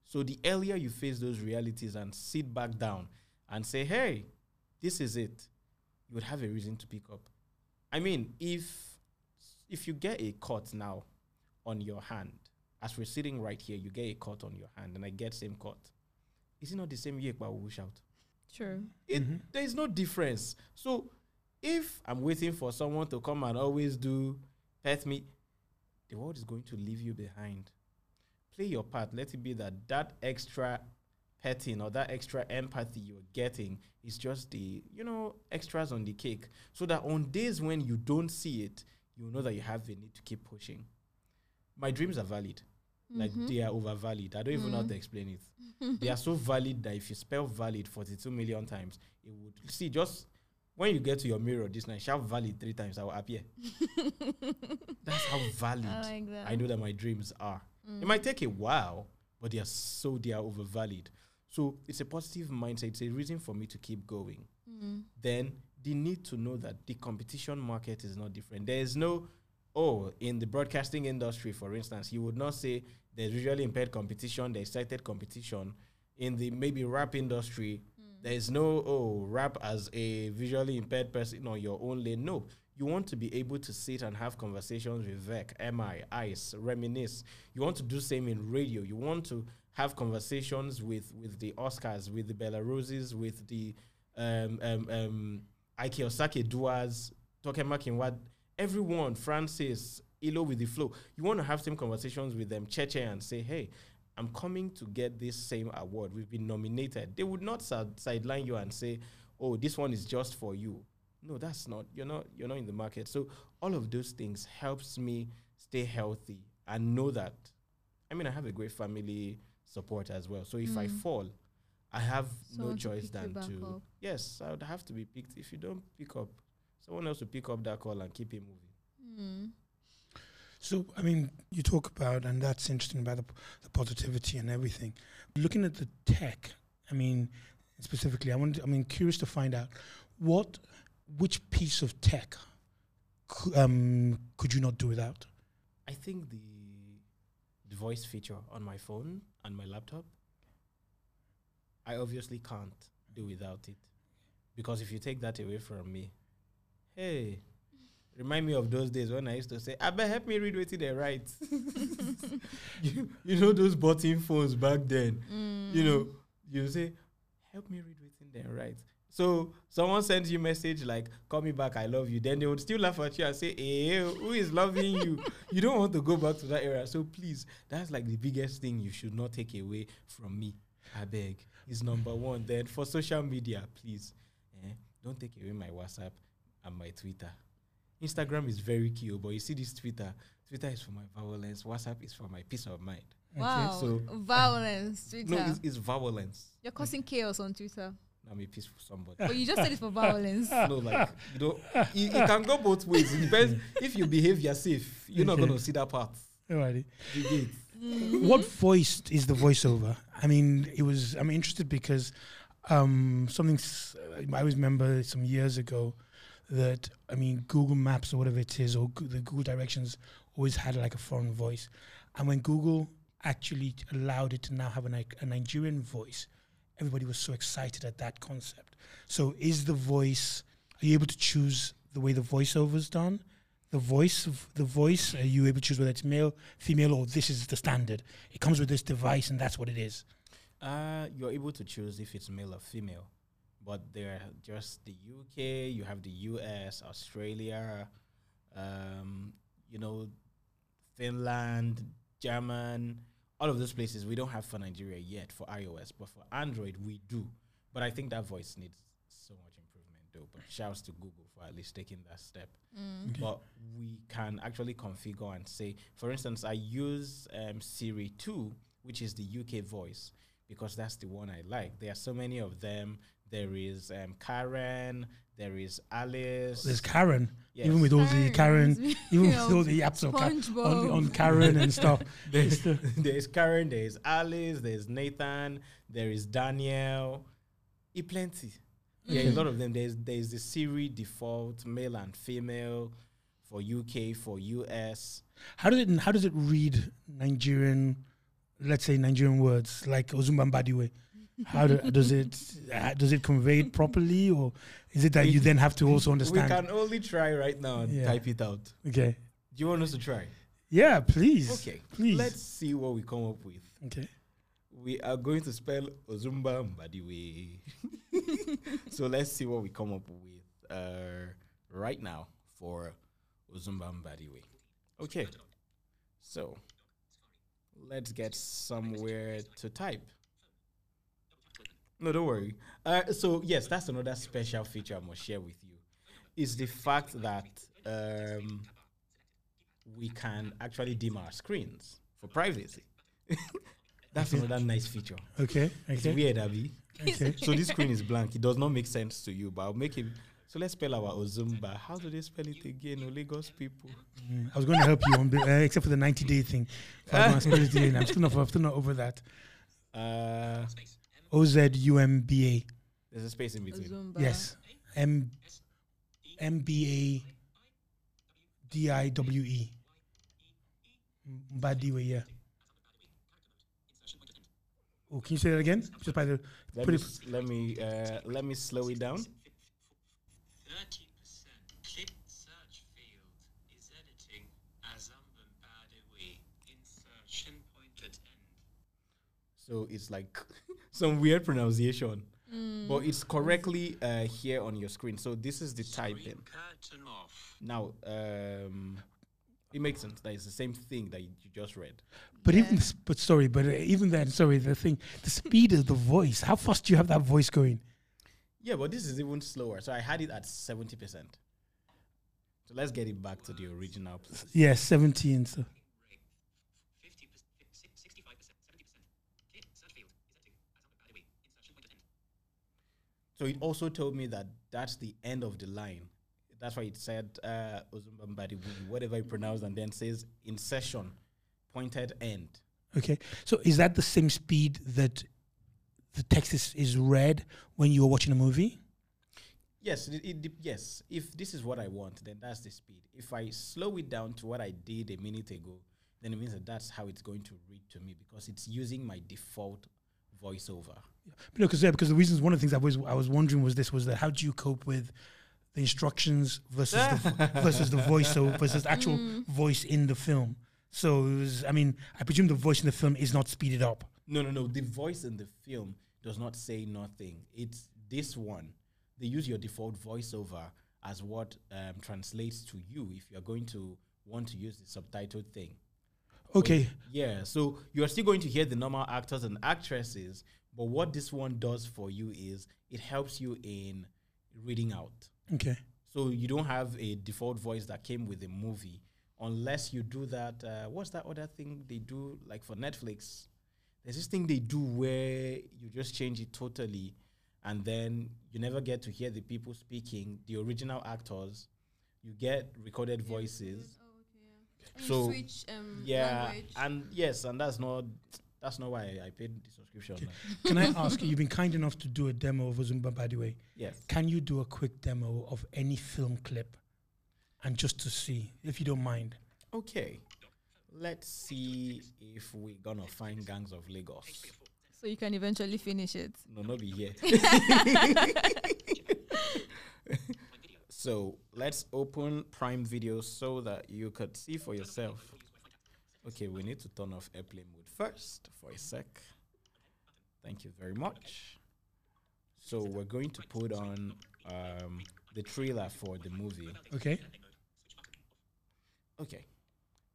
Speaker 3: So the earlier you face those realities and sit back down and say, "Hey, this is it," you would have a reason to pick up. I mean, if if you get a cut now on your hand, as we're sitting right here, you get a cut on your hand, and I get same cut. Is it not the same yekpa we wish out?
Speaker 1: True.
Speaker 3: It,
Speaker 2: Mhm.
Speaker 3: There is no difference. So if I'm waiting for someone to come and always do pet me, the world is going to leave you behind. Play your part. Let it be that that extra petting or that extra empathy you're getting is just the you know extras on the cake. So that on days when you don't see it, you know that you have the need to keep pushing. My dreams are valid. Like
Speaker 1: Mhm.
Speaker 3: they are overvalid. I don't even know how to explain it they are so valid that if you spell valid 42 million times, it would see just when you get to your mirror this night, shout valid three times, I will appear. *laughs* That's how valid
Speaker 1: I like that.
Speaker 3: I know that my dreams are.
Speaker 1: Mm.
Speaker 3: It might take a while, but they are so they are overvalued. So it's a positive mindset. It's a reason for me to keep going.
Speaker 1: Mm.
Speaker 3: Then the need to know that the competition market is not different. There is no oh, in the broadcasting industry, for instance, you would not say there's visually impaired competition, there's sighted competition. In the maybe rap industry, There is no oh rap as a visually impaired person on your own lane. No, you want to be able to sit and have conversations with Vec, MI, ICE, reminisce. You want to do same in radio. You want to have conversations with with the Oscars, with the Belarus's, with the um um um Ik Osakioduwa's, Tokema what everyone, Francis, Ilo with the flow. You want to have same conversations with them, Cheche, and say, hey, I'm coming to get this same award. We've been nominated. They would not side- sideline you and say, "Oh, this one is just for you." No, that's not. You're not. You're not in the market. So all of those things helps me stay healthy and know that. I mean, I have a great family support as well. So if I
Speaker 1: Mm.
Speaker 3: fall, I have
Speaker 1: Someone
Speaker 3: no choice
Speaker 1: pick
Speaker 3: than to.
Speaker 1: up.
Speaker 3: Yes, I would have to be picked. If you don't pick up, someone else will pick up that call and keep it moving.
Speaker 1: Mm.
Speaker 2: So, I mean, you talk about, and that's interesting about the, p- the positivity and everything. Looking at the tech, I mean, specifically, I want, I mean, curious to find out what, which piece of tech um, could you not do without?
Speaker 3: I think the the voice feature on my phone and my laptop. I obviously can't do without it, because if you take that away from me, hey, remind me of those days when I used to say, "Abba, help me read what they write." *laughs* you, you know those button phones back then. You know, you say, "Help me read what they write." So someone sends you message like, "Call me back, I love you." Then they would still laugh at you and say, "Hey, who is loving you?" *laughs* you don't want to go back to that era. So please, that's like the biggest thing you should not take away from me. I beg. Is number one. Then for social media, please, eh, don't take away my WhatsApp and my Twitter. Instagram is very cute, but you see this Twitter. Twitter is for my violence. WhatsApp is for my peace of mind.
Speaker 1: Wow.
Speaker 3: so-
Speaker 1: violence. *laughs* Twitter.
Speaker 3: No, it's, it's violence.
Speaker 1: You're causing chaos on Twitter.
Speaker 3: I'm a peaceful somebody.
Speaker 1: but you just said it's for violence. *laughs*
Speaker 3: no, like you know, it, it can go both ways. It depends if you behave, you're safe. You're not
Speaker 2: Okay.
Speaker 3: gonna see that part.
Speaker 2: Alrighty.
Speaker 3: You get.
Speaker 2: What voice is the voiceover? I mean, it was. I'm interested because um, something s- I always remember some years ago that I mean, Google Maps or whatever it is, or Goo- the Google Directions always had like a foreign voice, and when Google actually allowed it to now have a, Ni- a Nigerian voice, everybody was so excited at that concept. So, is the voice? Are you able to choose the way the voiceover is done? The voice of the voice, are you able to choose whether it's male, female, or this is the standard? It comes with this device, and that's what it is.
Speaker 3: Uh, you're able to choose if it's male or female, but they're just the UK. You have the US, Australia, um, you know, Finland, German, all of those places. We don't have for Nigeria yet for iOS, but for Android we do. But I think that voice needs so much improvement, though. But shouts to Google for at least taking that step.
Speaker 1: Mm.
Speaker 3: but we can actually configure and say, for instance, I use um, Siri 2, which is the UK voice, because that's the one I like. There are so many of them. There is um, Karen, there is Alice.
Speaker 2: There's Karen,
Speaker 3: yes.
Speaker 2: even with all the Karen,
Speaker 1: Karen, *laughs*
Speaker 2: even with all the *laughs* apps on, Ka- on, on Karen and stuff. *laughs*
Speaker 3: there's, there's Karen, there's Alice, there's Nathan, there is Daniel. E plenty. Yeah, a lot of them. There's there's the Siri default, male and female, for UK, for US.
Speaker 2: How does it? How does it read Nigerian? Let's say Nigerian words like Ozumba Mbadiwe. How do, does it? Uh, does it convey it properly, or is it that you then have to also understand?
Speaker 3: We can only try right now and
Speaker 2: Yeah.
Speaker 3: type it out.
Speaker 2: okay.
Speaker 3: Do you want us to try?
Speaker 2: Yeah, please.
Speaker 3: Okay.
Speaker 2: Please.
Speaker 3: Let's see what we come up with.
Speaker 2: Okay.
Speaker 3: We are going to spell Ozumba Mbadiwe. *laughs* so let's see what we come up with uh, right now for Ozumba Mbadiwe. Okay. So let's get somewhere to type. No, don't worry. Uh, so yes, that's another special feature I must share with you. Is the fact that um, we can actually dim our screens for privacy. *laughs* that's
Speaker 2: Okay.
Speaker 3: another nice feature.
Speaker 2: Okay.
Speaker 3: It's weird, Abby.
Speaker 2: Okay. *laughs*
Speaker 3: So this screen is blank. It does not make sense to you, but I'll make it. So let's spell our Ozumba. How do they spell it again? O Lagos people.
Speaker 2: Mm, I was going to help you on, the- uh, except for the 90 day thing. So I'm, spell it again. I'm still not. I'm still not over that.
Speaker 3: Uh,
Speaker 2: O Z U M B A.
Speaker 3: there's a space in between.
Speaker 1: Zumba.
Speaker 2: Yes. M M B A D I W E. Mbadiwe, yeah. Oh, can you say that again? Just by the
Speaker 3: Let me s- let me uh, let me slow it down.
Speaker 4: Thirty percent clip search field is editing Azamban Badawi insertion point at end.
Speaker 3: So it's like some weird pronunciation, but it's correctly uh, here on your screen. So this is the typing.
Speaker 4: Screen curtain off.
Speaker 3: Now, um, it makes sense. that it's the same thing that you just read.
Speaker 2: But
Speaker 1: Yeah.
Speaker 2: even, s- but sorry, but uh, even then, sorry, the thing, the speed of the voice. How fast do you have that voice going?
Speaker 3: Yeah, but this is even slower. So I had it at seventy percent. So let's get it back to the original. Please.
Speaker 2: Yeah, seventeen. So
Speaker 4: Rate. Fifty percent, sixty-five percent, seventy percent. Clip search field is editing Azamban Badawi insertion point at end.
Speaker 3: So it also told me that that's the end of the line. That's why it said uh, whatever you pronounce, and then says in session, pointed end.
Speaker 2: okay, so is that the same speed that the text is, is read when you are watching a movie?
Speaker 3: Yes, it, it, yes. If this is what I want, then that's the speed. If I slow it down to what I did a minute ago, then it means that that's how it's going to read to me because it's using my default voiceover.
Speaker 2: Because yeah, because the reasons one of the things I was I was wondering was this was that how do you cope with the instructions versus the vo- *laughs* versus the voiceover versus the actual voice in the film. So it was, I mean, I presume the voice in the film is not speeded up.
Speaker 3: No, no, no. The voice in the film does not say nothing. It's this one. They use your default voiceover as what um, translates to you if you're going to want to use the subtitled thing.
Speaker 2: Okay,
Speaker 3: Yeah, so you're still going to hear the normal actors and actresses, but what this one does for you is it helps you in reading out.
Speaker 2: okay,
Speaker 3: So you don't have a default voice that came with the movie unless you do that. Uh, what's that other thing they do like for Netflix? There's this thing they do where you just change it totally and then you never get to hear the people speaking, the original actors. You get recorded voices. So,
Speaker 1: switch um,
Speaker 3: Yeah,
Speaker 1: language.
Speaker 3: and yes, and that's not that's not why I paid the subscription.
Speaker 2: Okay.
Speaker 3: like.
Speaker 2: Can I ask you? You've been kind enough to do a demo of Ozumba, by the way.
Speaker 3: Yes.
Speaker 2: Can you do a quick demo of any film clip, and just to see, if you don't mind?
Speaker 3: Okay. Let's see if we're gonna find gangs of Lagos.
Speaker 1: so you can eventually finish it.
Speaker 3: No, not be here. *laughs* *laughs* so let's open Prime Video so that you could see for yourself. Okay, we need to turn off airplane mode first for a sec. Thank you very much. So we're going to put on um, the trailer for the movie.
Speaker 2: Okay.
Speaker 3: Okay.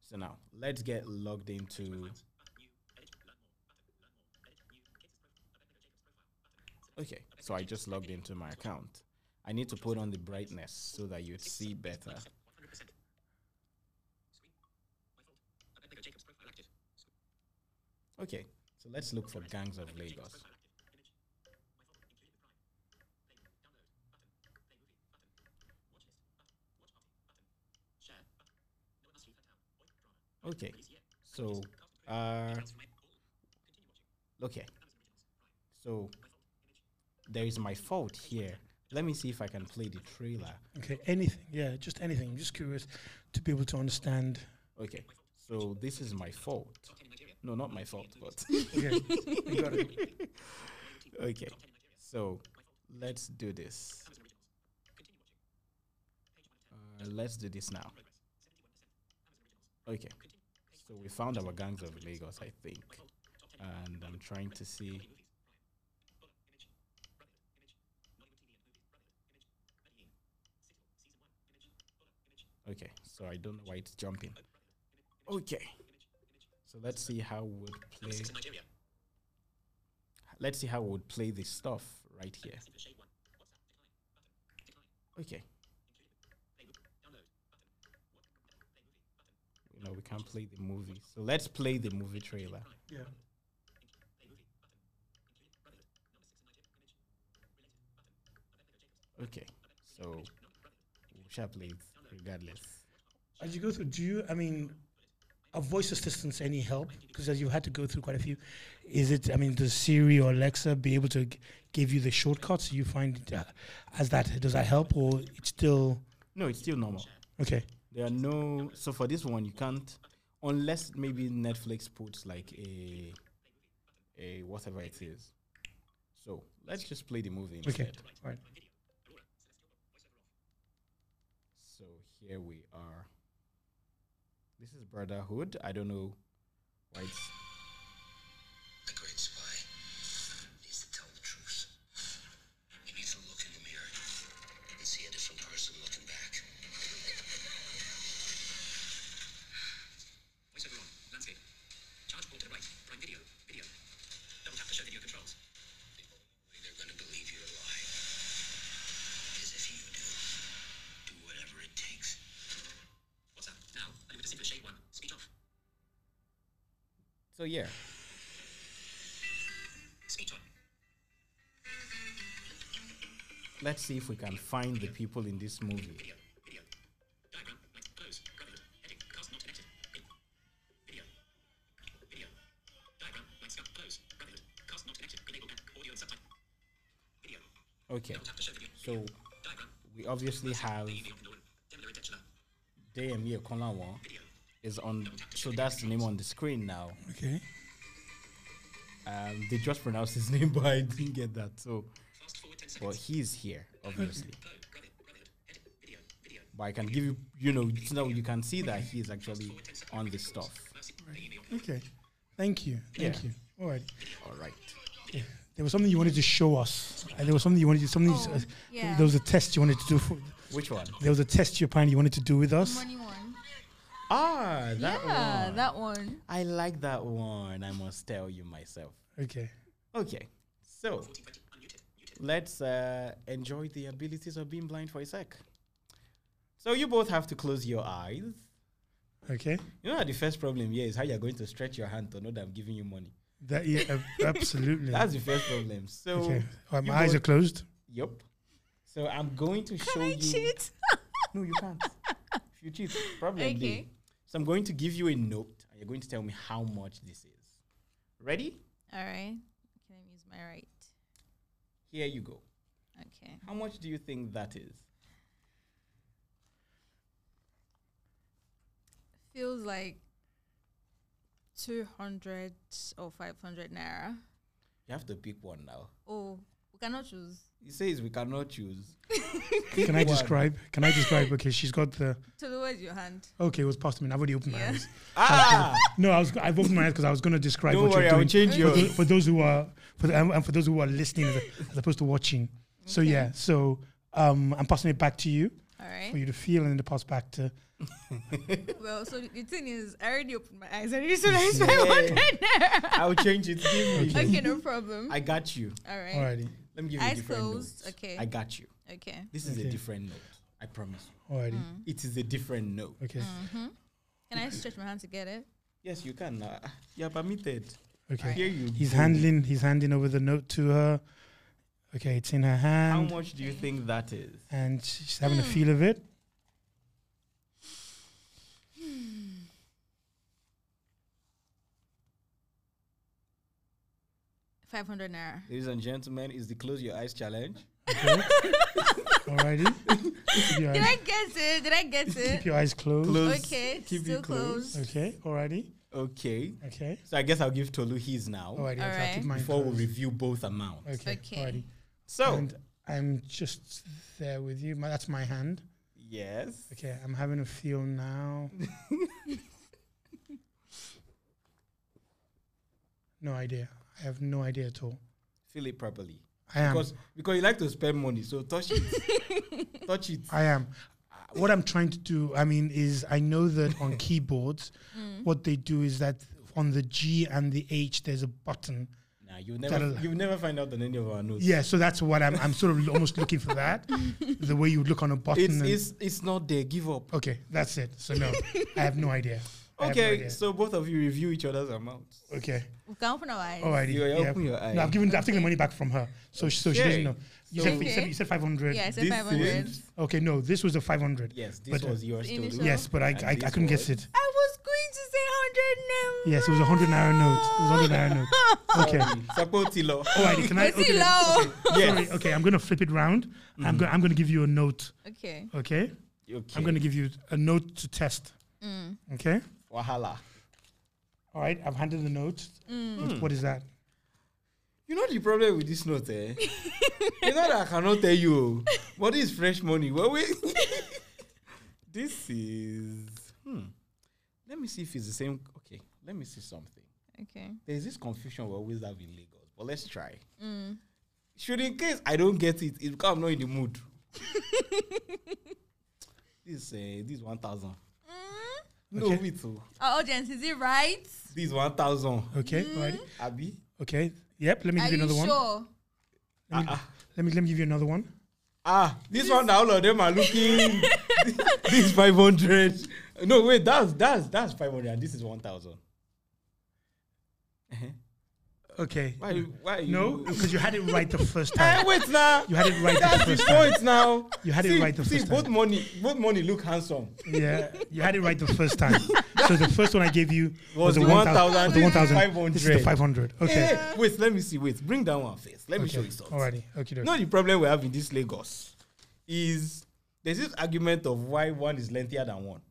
Speaker 3: So now let's get logged into. Okay, so I just logged into my account. I need to put on the brightness so that you'd see better. Okay, so let's look for Gangs of Lagos. Okay, so uh, okay, so there is my fault here. Let me see if I can play the trailer.
Speaker 2: Okay. Anything. Yeah. Just anything. I'm just curious to be able to understand.
Speaker 3: Okay, so this is my fault. No, not my fault, but *laughs*
Speaker 2: Okay. got it.
Speaker 3: okay. So let's do this. Uh, let's do this now. Okay. So we found our gangs of Lagos, I think, and I'm trying to see. Okay, so I don't know why it's jumping. Okay, so let's see how we would play. Let's see how we would play this stuff right here. Okay. No, we can't play the movie. So let's play the movie trailer.
Speaker 2: Yeah.
Speaker 3: Okay, so we shall play regardless.
Speaker 2: As you go through, do you? I mean, are voice assistants any help? Because as you've had to go through quite a few, is it? I mean, does Siri or Alexa be able to g- give you the shortcuts? You find uh, as that does that help, or it's still
Speaker 3: No, it's still normal.
Speaker 2: okay?
Speaker 3: There are no. So for this one, you can't, unless maybe Netflix puts like a a whatever it is. So let's just play the movie
Speaker 2: Okay.
Speaker 3: instead.
Speaker 2: All right.
Speaker 3: So here we are. This is Brotherhood. I don't know why it's
Speaker 5: see if
Speaker 3: we can find the people in this movie.
Speaker 4: Video. Video. Diagram. Light. Close. Brotherhood. Heading. Cast not connected. In. Video. Video. Diagram. Light. Scope. Close. Brotherhood. Cast not connected. Enable back. Audio and subtitle. Video.
Speaker 3: Okay.
Speaker 4: Double tap to show video.
Speaker 3: So we obviously have
Speaker 4: Email from Nolan. Demiller Titular.
Speaker 3: Deyemi Okonlawo is on so that's the name on the screen now.
Speaker 2: Okay.
Speaker 3: Um, they just pronounced his *laughs* name, but I didn't get that. So,
Speaker 4: Fast forward 10
Speaker 3: but
Speaker 4: seconds.
Speaker 3: he's here, obviously.
Speaker 4: Flow. Brotherhood. Brotherhood. Heading. Video. Video.
Speaker 3: But I can give you, you know, so now you can see that he is actually on this stuff.
Speaker 4: Mercy. Email.
Speaker 2: Okay. Thank you. Thank
Speaker 3: Yeah.
Speaker 2: you. All right.
Speaker 3: All right.
Speaker 2: There was something you wanted to show us. And there was something you wanted to, something,
Speaker 1: Oh,
Speaker 2: uh,
Speaker 1: yeah.
Speaker 2: there was a test you wanted to do for,
Speaker 3: Which one?
Speaker 2: there was a test you apparently wanted to do with us.
Speaker 1: Money one.
Speaker 3: Ah, that
Speaker 1: yeah,
Speaker 3: one.
Speaker 1: that one.
Speaker 3: I like that one. I must tell you myself.
Speaker 2: Okay.
Speaker 3: Okay, so let's uh, enjoy the abilities of being blind for a sec. So you both have to close your eyes.
Speaker 2: Okay.
Speaker 3: You know that the first problem here is how you're going to stretch your hand to know that I'm giving you money.
Speaker 2: That yeah, *laughs* absolutely.
Speaker 3: That's the first problem. So
Speaker 2: okay. All right,
Speaker 3: you
Speaker 2: my eyes are closed.
Speaker 3: Yep. So I'm going to show you. Can I cheat? *laughs* no, you can't. if you cheat, problem
Speaker 1: Okay.
Speaker 3: there. So I'm going to give you a note, and you're going to tell me how much this is. Ready?
Speaker 1: All right. Can I use my right?
Speaker 3: Here you go.
Speaker 1: Okay.
Speaker 3: How much do you think that is?
Speaker 1: Feels like 200 or 500 naira.
Speaker 3: You have to pick one now.
Speaker 1: Oh, we cannot choose.
Speaker 3: He says we cannot choose. *laughs*
Speaker 2: Can I describe? Can I describe? *laughs* Okay, she's got the.
Speaker 1: So where's your hand?
Speaker 2: Okay, it was past me. I've already opened my
Speaker 1: Yeah.
Speaker 2: eyes.
Speaker 3: Ah!
Speaker 2: No, I was. I've opened my eyes because I was going to describe
Speaker 3: Don't
Speaker 2: what
Speaker 3: worry,
Speaker 2: you're
Speaker 3: I'll
Speaker 2: doing.
Speaker 3: change
Speaker 2: for,
Speaker 3: yours.
Speaker 2: tho- for those who are, for the, and and for those who are listening as, as opposed to watching. So yeah. So um, I'm passing it back to you
Speaker 1: All
Speaker 2: for you to feel, and then to pass back to. *laughs*
Speaker 1: Well, so the, the thing is, I already opened my eyes. I already realized
Speaker 3: Yeah.
Speaker 1: 500 naira. *laughs*
Speaker 3: I'll change it. Give me.
Speaker 1: Okay, no problem.
Speaker 3: I got you.
Speaker 1: All right.
Speaker 2: Alrighty.
Speaker 3: Let me give you a
Speaker 1: Eyes
Speaker 3: different
Speaker 1: closed.
Speaker 3: note.
Speaker 1: Okay.
Speaker 3: I got you.
Speaker 1: Okay.
Speaker 3: This is a different note. I promise.
Speaker 2: Alrighty.
Speaker 1: Mm.
Speaker 3: It is a different note.
Speaker 2: Okay.
Speaker 1: Mm-hmm. Can I stretch my hand to get it?
Speaker 3: Yes, you can. Uh, you're permitted.
Speaker 2: Okay.
Speaker 3: Here you
Speaker 2: He's
Speaker 3: go.
Speaker 2: handling. He's handing over the note to her. Okay, it's in her hand.
Speaker 3: How much do you think that is?
Speaker 2: and she's having a
Speaker 1: Hmm.
Speaker 2: feel of it.
Speaker 1: Five hundred naira.
Speaker 3: Ladies and gentlemen, is the close your eyes challenge.
Speaker 2: Okay. *laughs* Alrighty.
Speaker 1: Did
Speaker 2: eyes,
Speaker 1: I get it? Did I get it?
Speaker 2: keep your eyes closed.
Speaker 3: Close.
Speaker 1: Okay,
Speaker 3: Keep
Speaker 1: still
Speaker 3: it closed.
Speaker 1: closed.
Speaker 2: Okay. Alrighty.
Speaker 3: Okay.
Speaker 2: Okay.
Speaker 3: So I guess I'll give Tolu his now
Speaker 2: Alrighty. okay, I'll
Speaker 1: Alright.
Speaker 2: keep mine
Speaker 3: before we review both amounts.
Speaker 2: Okay.
Speaker 1: Okay.
Speaker 2: Alrighty.
Speaker 3: So
Speaker 2: And I'm just there with you. My, that's my hand.
Speaker 3: yes.
Speaker 2: Okay. I'm having a feel now. *laughs* no idea. I have no idea at all.
Speaker 3: Feel it properly.
Speaker 2: I am.
Speaker 3: Because because you like to spend money, so touch it. *laughs* touch it.
Speaker 2: I am. What I'm trying to do, I mean, is I know that on *laughs* keyboards,
Speaker 1: Mm.
Speaker 2: what they do is that on the G and the H, there's a button.
Speaker 3: Nah, you never
Speaker 2: That'll-
Speaker 3: you never find out on any of our notes.
Speaker 2: Yeah, so that's what I'm. I'm sort of *laughs* almost looking for that. the way you would look on a button.
Speaker 3: It's it's it's not there. Give up.
Speaker 2: okay, that's it. So no, I have no idea. I have no
Speaker 3: Okay, so both of you review each other's amounts.
Speaker 2: okay.
Speaker 1: We can open our eyes.
Speaker 2: Alrighty.
Speaker 3: You
Speaker 2: yeah.
Speaker 3: open your eyes.
Speaker 2: No, I've given. I've taken the money back from her, so she, so she doesn't know. You
Speaker 3: So-
Speaker 2: said, you said you said 500.
Speaker 1: Yeah, I said
Speaker 3: This
Speaker 1: five hundred.
Speaker 3: is-
Speaker 2: Okay, no, this was a 500.
Speaker 3: Yes, this
Speaker 2: But,
Speaker 3: was yours
Speaker 1: the
Speaker 2: Yes, but I,
Speaker 3: And
Speaker 2: I, I couldn't guess it.
Speaker 1: I was going to say hundred naira.
Speaker 2: Yes, it was a 100 naira note. It was a 100 naira note. *laughs* Okay.
Speaker 3: Support Tilo.
Speaker 2: Alrighty, can I?
Speaker 1: Was he
Speaker 2: Okay, then-
Speaker 1: low?
Speaker 2: okay, *laughs*
Speaker 3: Yes.
Speaker 2: sorry, okay, I'm gonna flip it round. I'm
Speaker 3: Mhm.
Speaker 2: going. I'm gonna give you a note.
Speaker 1: Okay.
Speaker 2: Okay.
Speaker 3: Okay.
Speaker 2: I'm gonna give you a note to test.
Speaker 1: Mm.
Speaker 2: Okay.
Speaker 3: Wahala.
Speaker 2: All right. I've handed the note.
Speaker 1: Mm.
Speaker 2: What- What is that?
Speaker 3: You know the problem with this note, eh? *laughs* you know that I cannot tell you. oh, But this is fresh money. Well, we *laughs* this is hmm. Let me see if it's the same. Okay, let me see something.
Speaker 1: Okay.
Speaker 3: There's this confusion we always have in Lagos, but let's try.
Speaker 1: Mm.
Speaker 3: Should in case I don't get it, it's because I'm not in the mood. *laughs* this uh, this one thousand. No,
Speaker 2: Okay.
Speaker 3: wait, oh.
Speaker 1: Our audience, is it right?
Speaker 3: this one thousand.
Speaker 2: Okay, alright.
Speaker 3: Abi,
Speaker 2: Okay. Yep. Let me
Speaker 1: Are
Speaker 2: give you
Speaker 1: you
Speaker 2: another one.
Speaker 1: sure?
Speaker 2: Let me,
Speaker 3: Ah,
Speaker 2: let me let me give you another one.
Speaker 3: ah, this one now all of them are looking. *laughs* this five hundred. No, wait, that's that's that's five hundred, and this is one thousand.
Speaker 2: Okay.
Speaker 3: Why? Why?
Speaker 2: No,
Speaker 3: You, *laughs*
Speaker 2: because you had it right the first time.
Speaker 3: wait now.
Speaker 2: You had it right the
Speaker 3: That's the
Speaker 2: first time.
Speaker 3: point now.
Speaker 2: You had it right the
Speaker 3: see,
Speaker 2: first
Speaker 3: both
Speaker 2: time.
Speaker 3: money, both money look handsome.
Speaker 2: Yeah, you had it right the first time. So the first one I gave you *laughs*
Speaker 3: Was
Speaker 2: was,
Speaker 3: the
Speaker 2: the
Speaker 3: 1,000,
Speaker 2: 1,000. The 1,000.
Speaker 3: 500.
Speaker 2: This is the 500. Okay.
Speaker 3: Hey, wait, let me see. Wait, bring that one first. Let me show you something.
Speaker 2: Alrighty. Okay.
Speaker 3: You know the problem we have in this Lagos is there's this argument of why one is lengthier than one.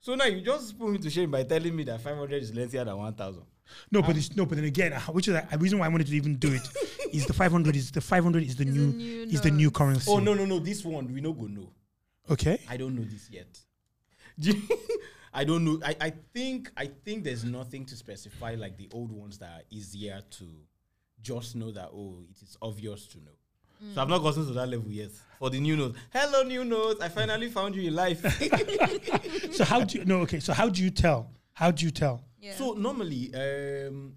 Speaker 3: So now you just put me to shame by telling me that 500 is lengthier than 1,000.
Speaker 2: No, but um, it's no. But then again, uh, which is the reason why I wanted to even do it *laughs* is the 500 is the 500 is the
Speaker 1: Is
Speaker 2: new
Speaker 1: new
Speaker 2: is the new currency.
Speaker 3: Oh no no no! This one we no go know.
Speaker 2: Okay.
Speaker 3: I don't know this yet. *laughs* I don't know. I, I think I think there's nothing to specify like the old ones that are easier to just know that oh it is obvious to know. So I've hmm. not gotten to that level yet. For the new notes, hello new notes. I finally found you in life. *laughs*
Speaker 2: So how do you no? Okay. So how do you tell? How do you tell?
Speaker 1: Yeah.
Speaker 3: So normally, um,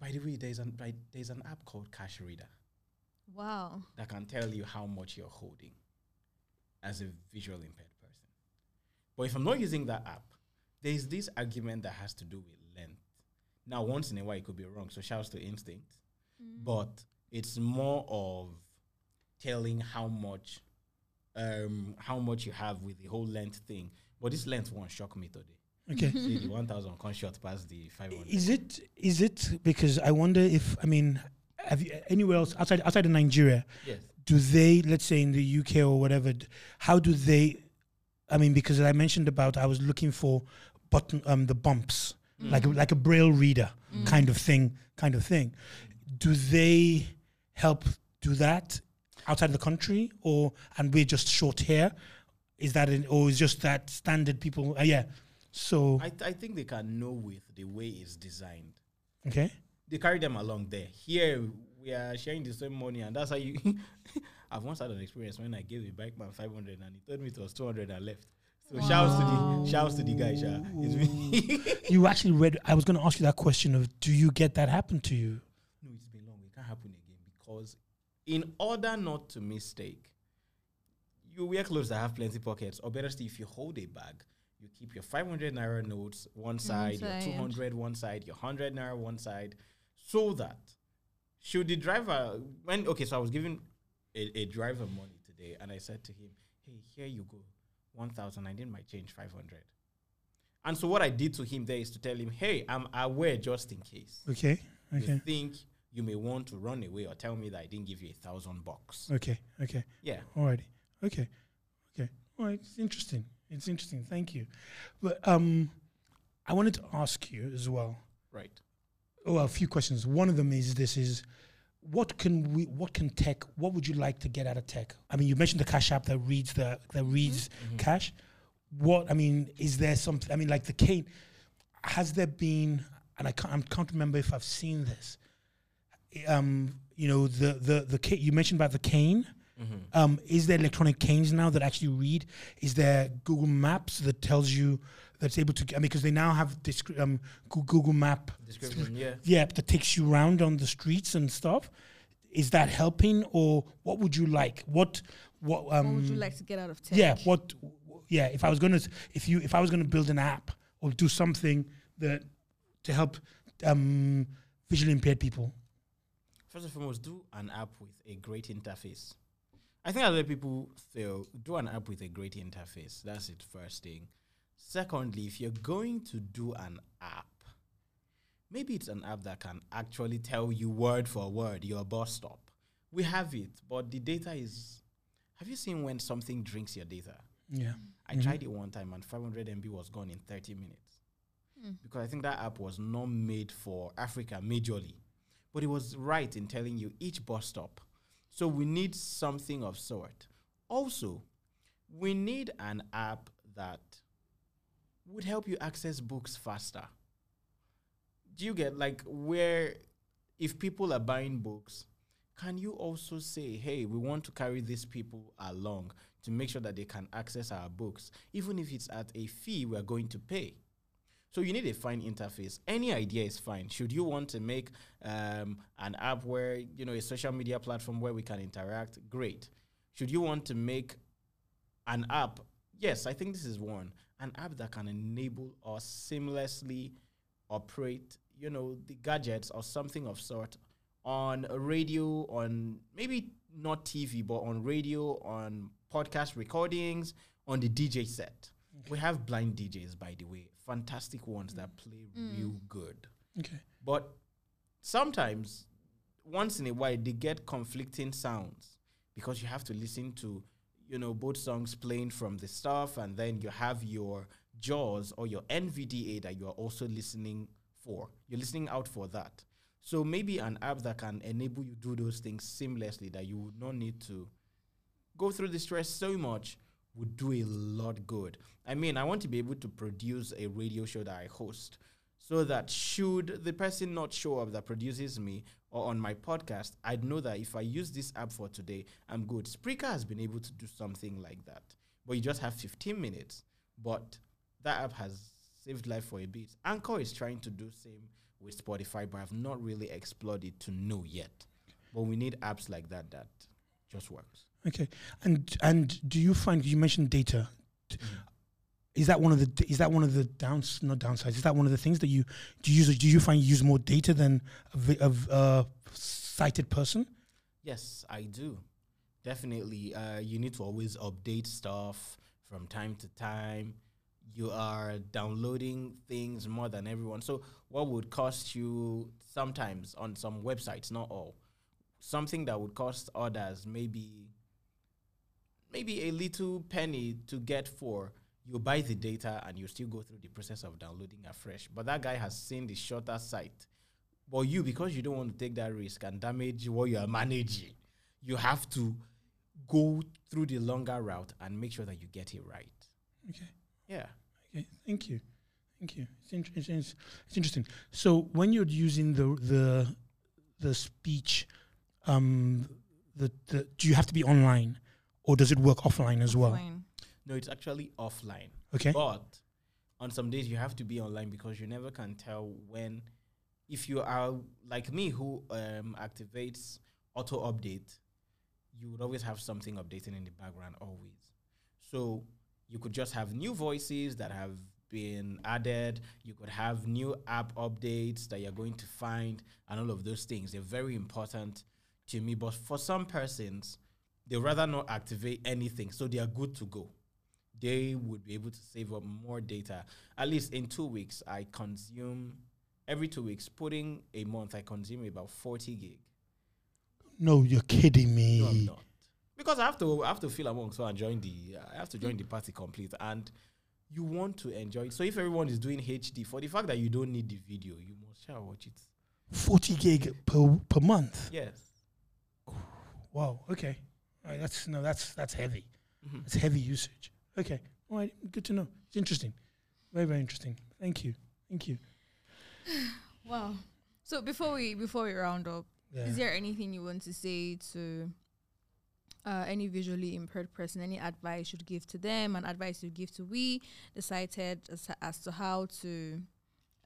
Speaker 3: by the way, there's an by, there's an app called Cash Reader
Speaker 1: wow.
Speaker 3: that can tell you how much you're holding as a visual impaired person. But if I'm not using that app, there's this argument that has to do with length. Now, once in a while, it could be wrong. So shouts to instinct, but it's more of telling how much, um, how much you have with the whole length thing. But this length one shocked me today.
Speaker 2: Okay.
Speaker 3: See, the 1,000 can shot past the 500.
Speaker 2: Is it is it because I wonder if I mean have you anywhere else outside outside of Nigeria
Speaker 3: Yes.
Speaker 2: do they let's say in the UK or whatever how do they I mean because I mentioned about I was looking for button um the bumps like a, like a braille reader kind of thing kind of thing do they help do that outside of the country or and we're just short here is that or is just that standard people uh, yeah so
Speaker 3: I, th- I think they can know with the way it's designed.
Speaker 2: okay
Speaker 3: They carry them along there. Here, we are sharing the same money, and that's how you. *laughs* I've once had an experience when I gave a bike man 500 and he told me it was 200 and left. So shouts to the shouts to the guy, Sha. *laughs*
Speaker 2: You actually read i was going to ask you that question of do you get that happen to you
Speaker 3: No, it's been long. It can't happen again because, in order not to mistake, you wear clothes that have plenty pockets, or better still, if you hold a bag, you keep your 500 naira notes one side,
Speaker 1: side.
Speaker 3: your 200 one side, your 100 naira one side, so that should the driver when okay, so I was giving a, a driver money today, and I said to him, "Hey, here you go, 1,000. I need my change 500." And so what I did to him there is to tell him, "Hey, I'm aware just in case."
Speaker 2: okay Okay.
Speaker 3: you think you may want to run away or tell me that I didn't give you a thousand bucks.
Speaker 2: okay okay
Speaker 3: Yeah.
Speaker 2: Alrighty. Okay. Okay. All right. It's interesting. It's interesting. Thank you. But um, I wanted to ask you as well.
Speaker 3: Right.
Speaker 2: Oh, a few questions. One of them is this: is what can we? What can tech? What would you like to get out of tech? I mean, you mentioned the cash app that reads the that reads cash. What I mean is there something? I mean, like the cane. Has there been? And I can't. I can't remember if I've seen this. Um, you know, the the the you mentioned about the cane. Um, is there electronic canes now that actually read? Is there Google Maps that tells you that's able to? I mean, because they now have discri- um, Google Map,
Speaker 3: Description, yeah.
Speaker 2: yeah, that takes you around on the streets and stuff. Is that helping, or what would you like? What what um?
Speaker 1: what would you like to get out of tech?
Speaker 2: Yeah, what? Yeah, if I was gonna, if you, if I was gonna build an app or do something that to help um, visually impaired people.
Speaker 3: First and foremost, do an app with a great interface. I think a lot of people feel do an app with a great interface. That's it, first thing. Secondly, if you're going to do an app, maybe it's an app that can actually tell you word for word your bus stop. We have it, but the data is. Have you seen when something drinks your data?
Speaker 2: Yeah.
Speaker 3: I mm-hmm. tried it one time and 500 MB was gone in 30 minutes. Hmm. Because I think that app was not made for Africa majorly. but it was right in telling you each bus stop. So we need something of sort. Also, we need an app that would help you access books faster. Do you get like where if people are buying books, can you also say, hey, we want to carry these people along to make sure that they can access our books, even if it's at a fee we're going to pay? So you need a fine interface. Any idea is fine. Should you want to make um, an app where you know a social media platform where we can interact? Great. Should you want to make an app? Yes, I think this is one. An app that can enable us seamlessly operate, you know, the gadgets or something of sort on a radio, on maybe not TV, but on radio, on podcast recordings, on the DJ set. We have blind DJs, by the way, fantastic ones that play real mm. good.
Speaker 2: Okay.
Speaker 3: But sometimes, once in a while, they get conflicting sounds because you have to listen to, you know, both songs playing from the stuff, and then you have your JAWS or your NVDA that you are also listening for. You're listening out for that. So maybe an app that can enable you do those things seamlessly that you would not need to go through the stress so much would do a lot good. I mean, I want to be able to produce a radio show that I host so that should the person not show up that produces me or on my podcast, I'd know that if I use this app for today, I'm good. Spreaker has been able to do something like that, but you just have 15 minutes. But that app has saved life for a bit. Anchor is trying to do same with Spotify, but I've not really explored it to know yet. But we need apps like that that just works.
Speaker 2: Okay. And and do you find you mentioned data? D- Is that one of the is that one of the downs not downsides? Is that one of the things that you do you use do you find you use more data than a, a a sighted person?
Speaker 3: Yes, I do. Definitely. Uh, you need to always update stuff from time to time. You are downloading things more than everyone. So, what would cost you sometimes on some websites, not all, something that would cost others maybe maybe a little penny to get for you buy the data and you still go through the process of downloading afresh. But that guy has seen the shorter site. But you, because you don't want to take that risk and damage what you are managing, you have to go through the longer route and make sure that you get it right.
Speaker 2: Okay.
Speaker 3: Yeah.
Speaker 2: Okay. Thank you. Thank you. It's, int- it's, it's, it's interesting. So when you're using the the the speech, um, the, the do you have to be online, or does it work offline as well?
Speaker 1: Fine.
Speaker 3: No, it's actually offline.
Speaker 2: Okay.
Speaker 3: But on some days you have to be online because you never can tell when if you are like me who um, activates auto update, you would always have something updating in the background always. So you could just have new voices that have been added. You could have new app updates that you're going to find and all of those things. They're very important to me. But for some persons, they rather not activate anything. So they are good to go they would be able to save up more data. At least in two weeks, I consume every two weeks, putting a month, I consume about 40 gig.
Speaker 2: No, you're kidding me.
Speaker 3: No, I'm not. Because I have to I have to feel among so and join the I have to join the party complete and you want to enjoy it. So if everyone is doing HD, for the fact that you don't need the video, you must shall watch it.
Speaker 2: Forty gig per per month.
Speaker 3: Yes.
Speaker 2: Wow. Okay. All right, that's no. That's that's heavy.
Speaker 3: Mhm.
Speaker 2: That's heavy usage. Okay. All right. Good to know. It's interesting. Very very interesting. Thank you. Thank you. *sighs*
Speaker 1: Wow. So before we before we round up,
Speaker 2: Yeah.
Speaker 1: is there anything you want to say to uh, any visually impaired person? Any advice you'd give to them? And advice you'd give to we, the sighted, as, as to how to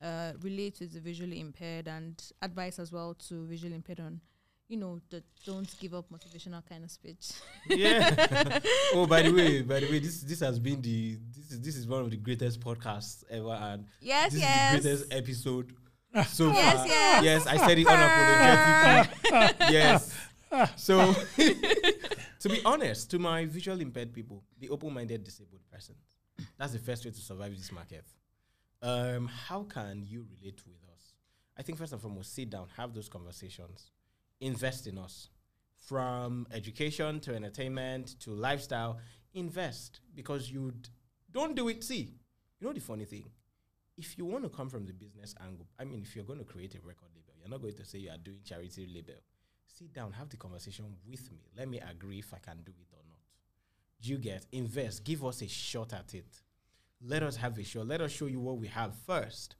Speaker 1: uh, relate to the visually impaired, and advice as well to visually impaired on, you know, the don't give up motivational kind of speech.
Speaker 3: Yeah. *laughs* oh, by the way, by the way, this this has been the this is this is one of the greatest podcasts ever, and
Speaker 1: yes,
Speaker 3: this
Speaker 1: yes.
Speaker 3: is the greatest episode so *laughs*
Speaker 1: Yes,
Speaker 3: far.
Speaker 1: yes.
Speaker 3: Yes, I said it unapologetically. *laughs* yes. So, to be honest, to my visual impaired people, the open-minded disabled persons, that's the first way to survive this market. Um, how can you relate with us? I think first and foremost, sit down, have those conversations, invest in us, from education to entertainment to lifestyle. Invest because you don't do it. See, you know the funny thing if you want to come from the business angle, I mean, if you're going to create a record label, you're not going to say you are doing charity label. Sit down, have the conversation with me. Let me agree if I can do it or not. Do you get? Invest. Give us a shot at it. Let us have a shot. Let us show you what we have first.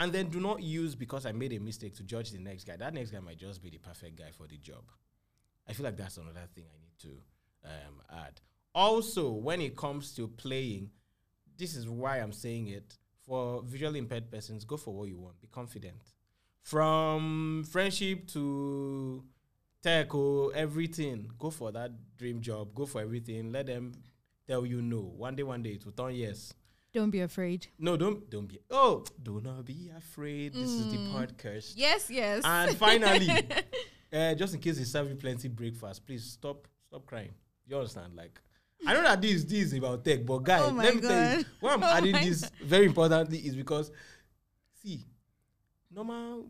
Speaker 3: And then do not use because I made a mistake to judge the next guy. That next guy might just be the perfect guy for the job. I feel like that's another thing I need to um, add. Also, when it comes to playing, this is why I'm saying it. For visually impaired persons, go for what you want. Be confident. From friendship to tech or everything, go for that dream job. Go for everything. Let them tell you no. One day, one day, it will turn yes.
Speaker 1: Don't be afraid.
Speaker 3: No, don't don't be. Oh, do not be afraid. This is the podcast.
Speaker 1: Yes, yes.
Speaker 3: And finally, *laughs* uh, just in case they serve you plenty breakfast, please stop stop crying. You understand? Like, I know that this this is about tech, but guys,
Speaker 1: Oh
Speaker 3: let me tell you,
Speaker 1: God.
Speaker 3: why I'm *laughs*
Speaker 1: Oh
Speaker 3: adding this very importantly is because, see, normal.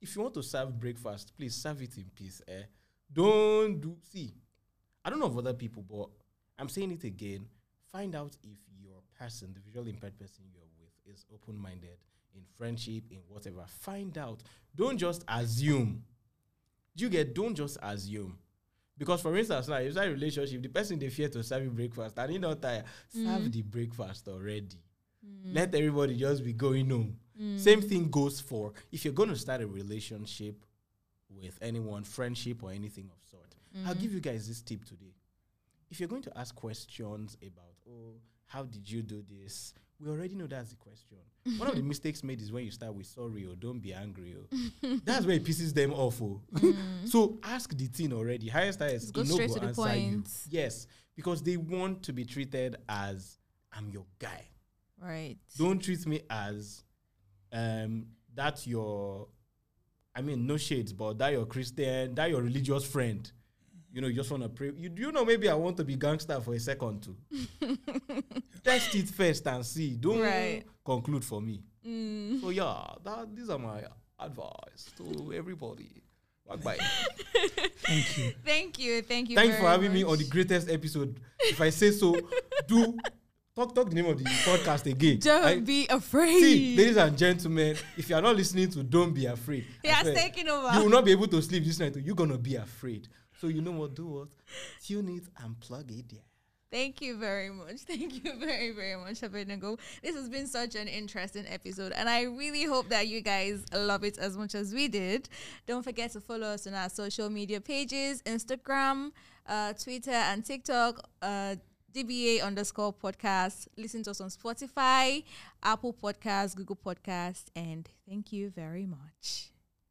Speaker 3: If you want to serve breakfast, please serve it in peace. Eh? Don't do. See, I don't know of other people, but I'm saying it again. Find out if person, the visually impaired person you're with, is open minded in friendship, in whatever. Find out. Don't just assume. You get? Don't just assume. Because for instance, now if that relationship, the person they fear to serve you breakfast and you not tired, mm. serve the breakfast already. Mm. Let everybody just be going home. Mm. Same thing goes for if you're going to start a relationship with anyone, friendship or anything of sort. I'll give you guys this tip today. If you're going to ask questions about, oh, how did you do this? We already know that's the question. One of the mistakes made is when you start with sorry or don't be angry. Oh. *laughs* that's where it pisses them off. Oh. so ask the thing already. Highest highest.
Speaker 1: Go
Speaker 3: no
Speaker 1: straight
Speaker 3: go
Speaker 1: to the
Speaker 3: answer you.
Speaker 1: point.
Speaker 3: Yes, because they want to be treated as I'm your guy.
Speaker 1: right.
Speaker 3: Don't treat me as um that your I mean no shades, but that your Christian, that your religious friend. You know, you just want to pray. You you know maybe I want to be gangster for a second too. *laughs* Test it first and see. Don't
Speaker 1: Right.
Speaker 3: conclude for me. Mm. So yeah, that these are my advice to everybody. Walk by. *laughs*
Speaker 2: Thank you.
Speaker 1: Thank you. Thank you.
Speaker 3: Thank you for having me on the greatest episode. If I say so, do talk talk the name of the podcast again.
Speaker 1: Don't
Speaker 3: I-
Speaker 1: be afraid.
Speaker 3: See, ladies and gentlemen, if you are not listening to Don't Be Afraid,
Speaker 1: he
Speaker 3: I
Speaker 1: has taken over.
Speaker 3: you will not be able to sleep this night. You're gonna be afraid. So you know what? Do what? Tune it and plug it there.
Speaker 1: Thank you very much. *laughs* Thank you very, very much, Abednego. This has been such an interesting episode, and I really hope that you guys love it as much as we did. Don't forget to follow us on our social media pages Instagram, uh, Twitter, and TikTok. Uh, DBA underscore podcast. Listen to us on Spotify, Apple Podcasts, Google Podcasts, and thank you very much.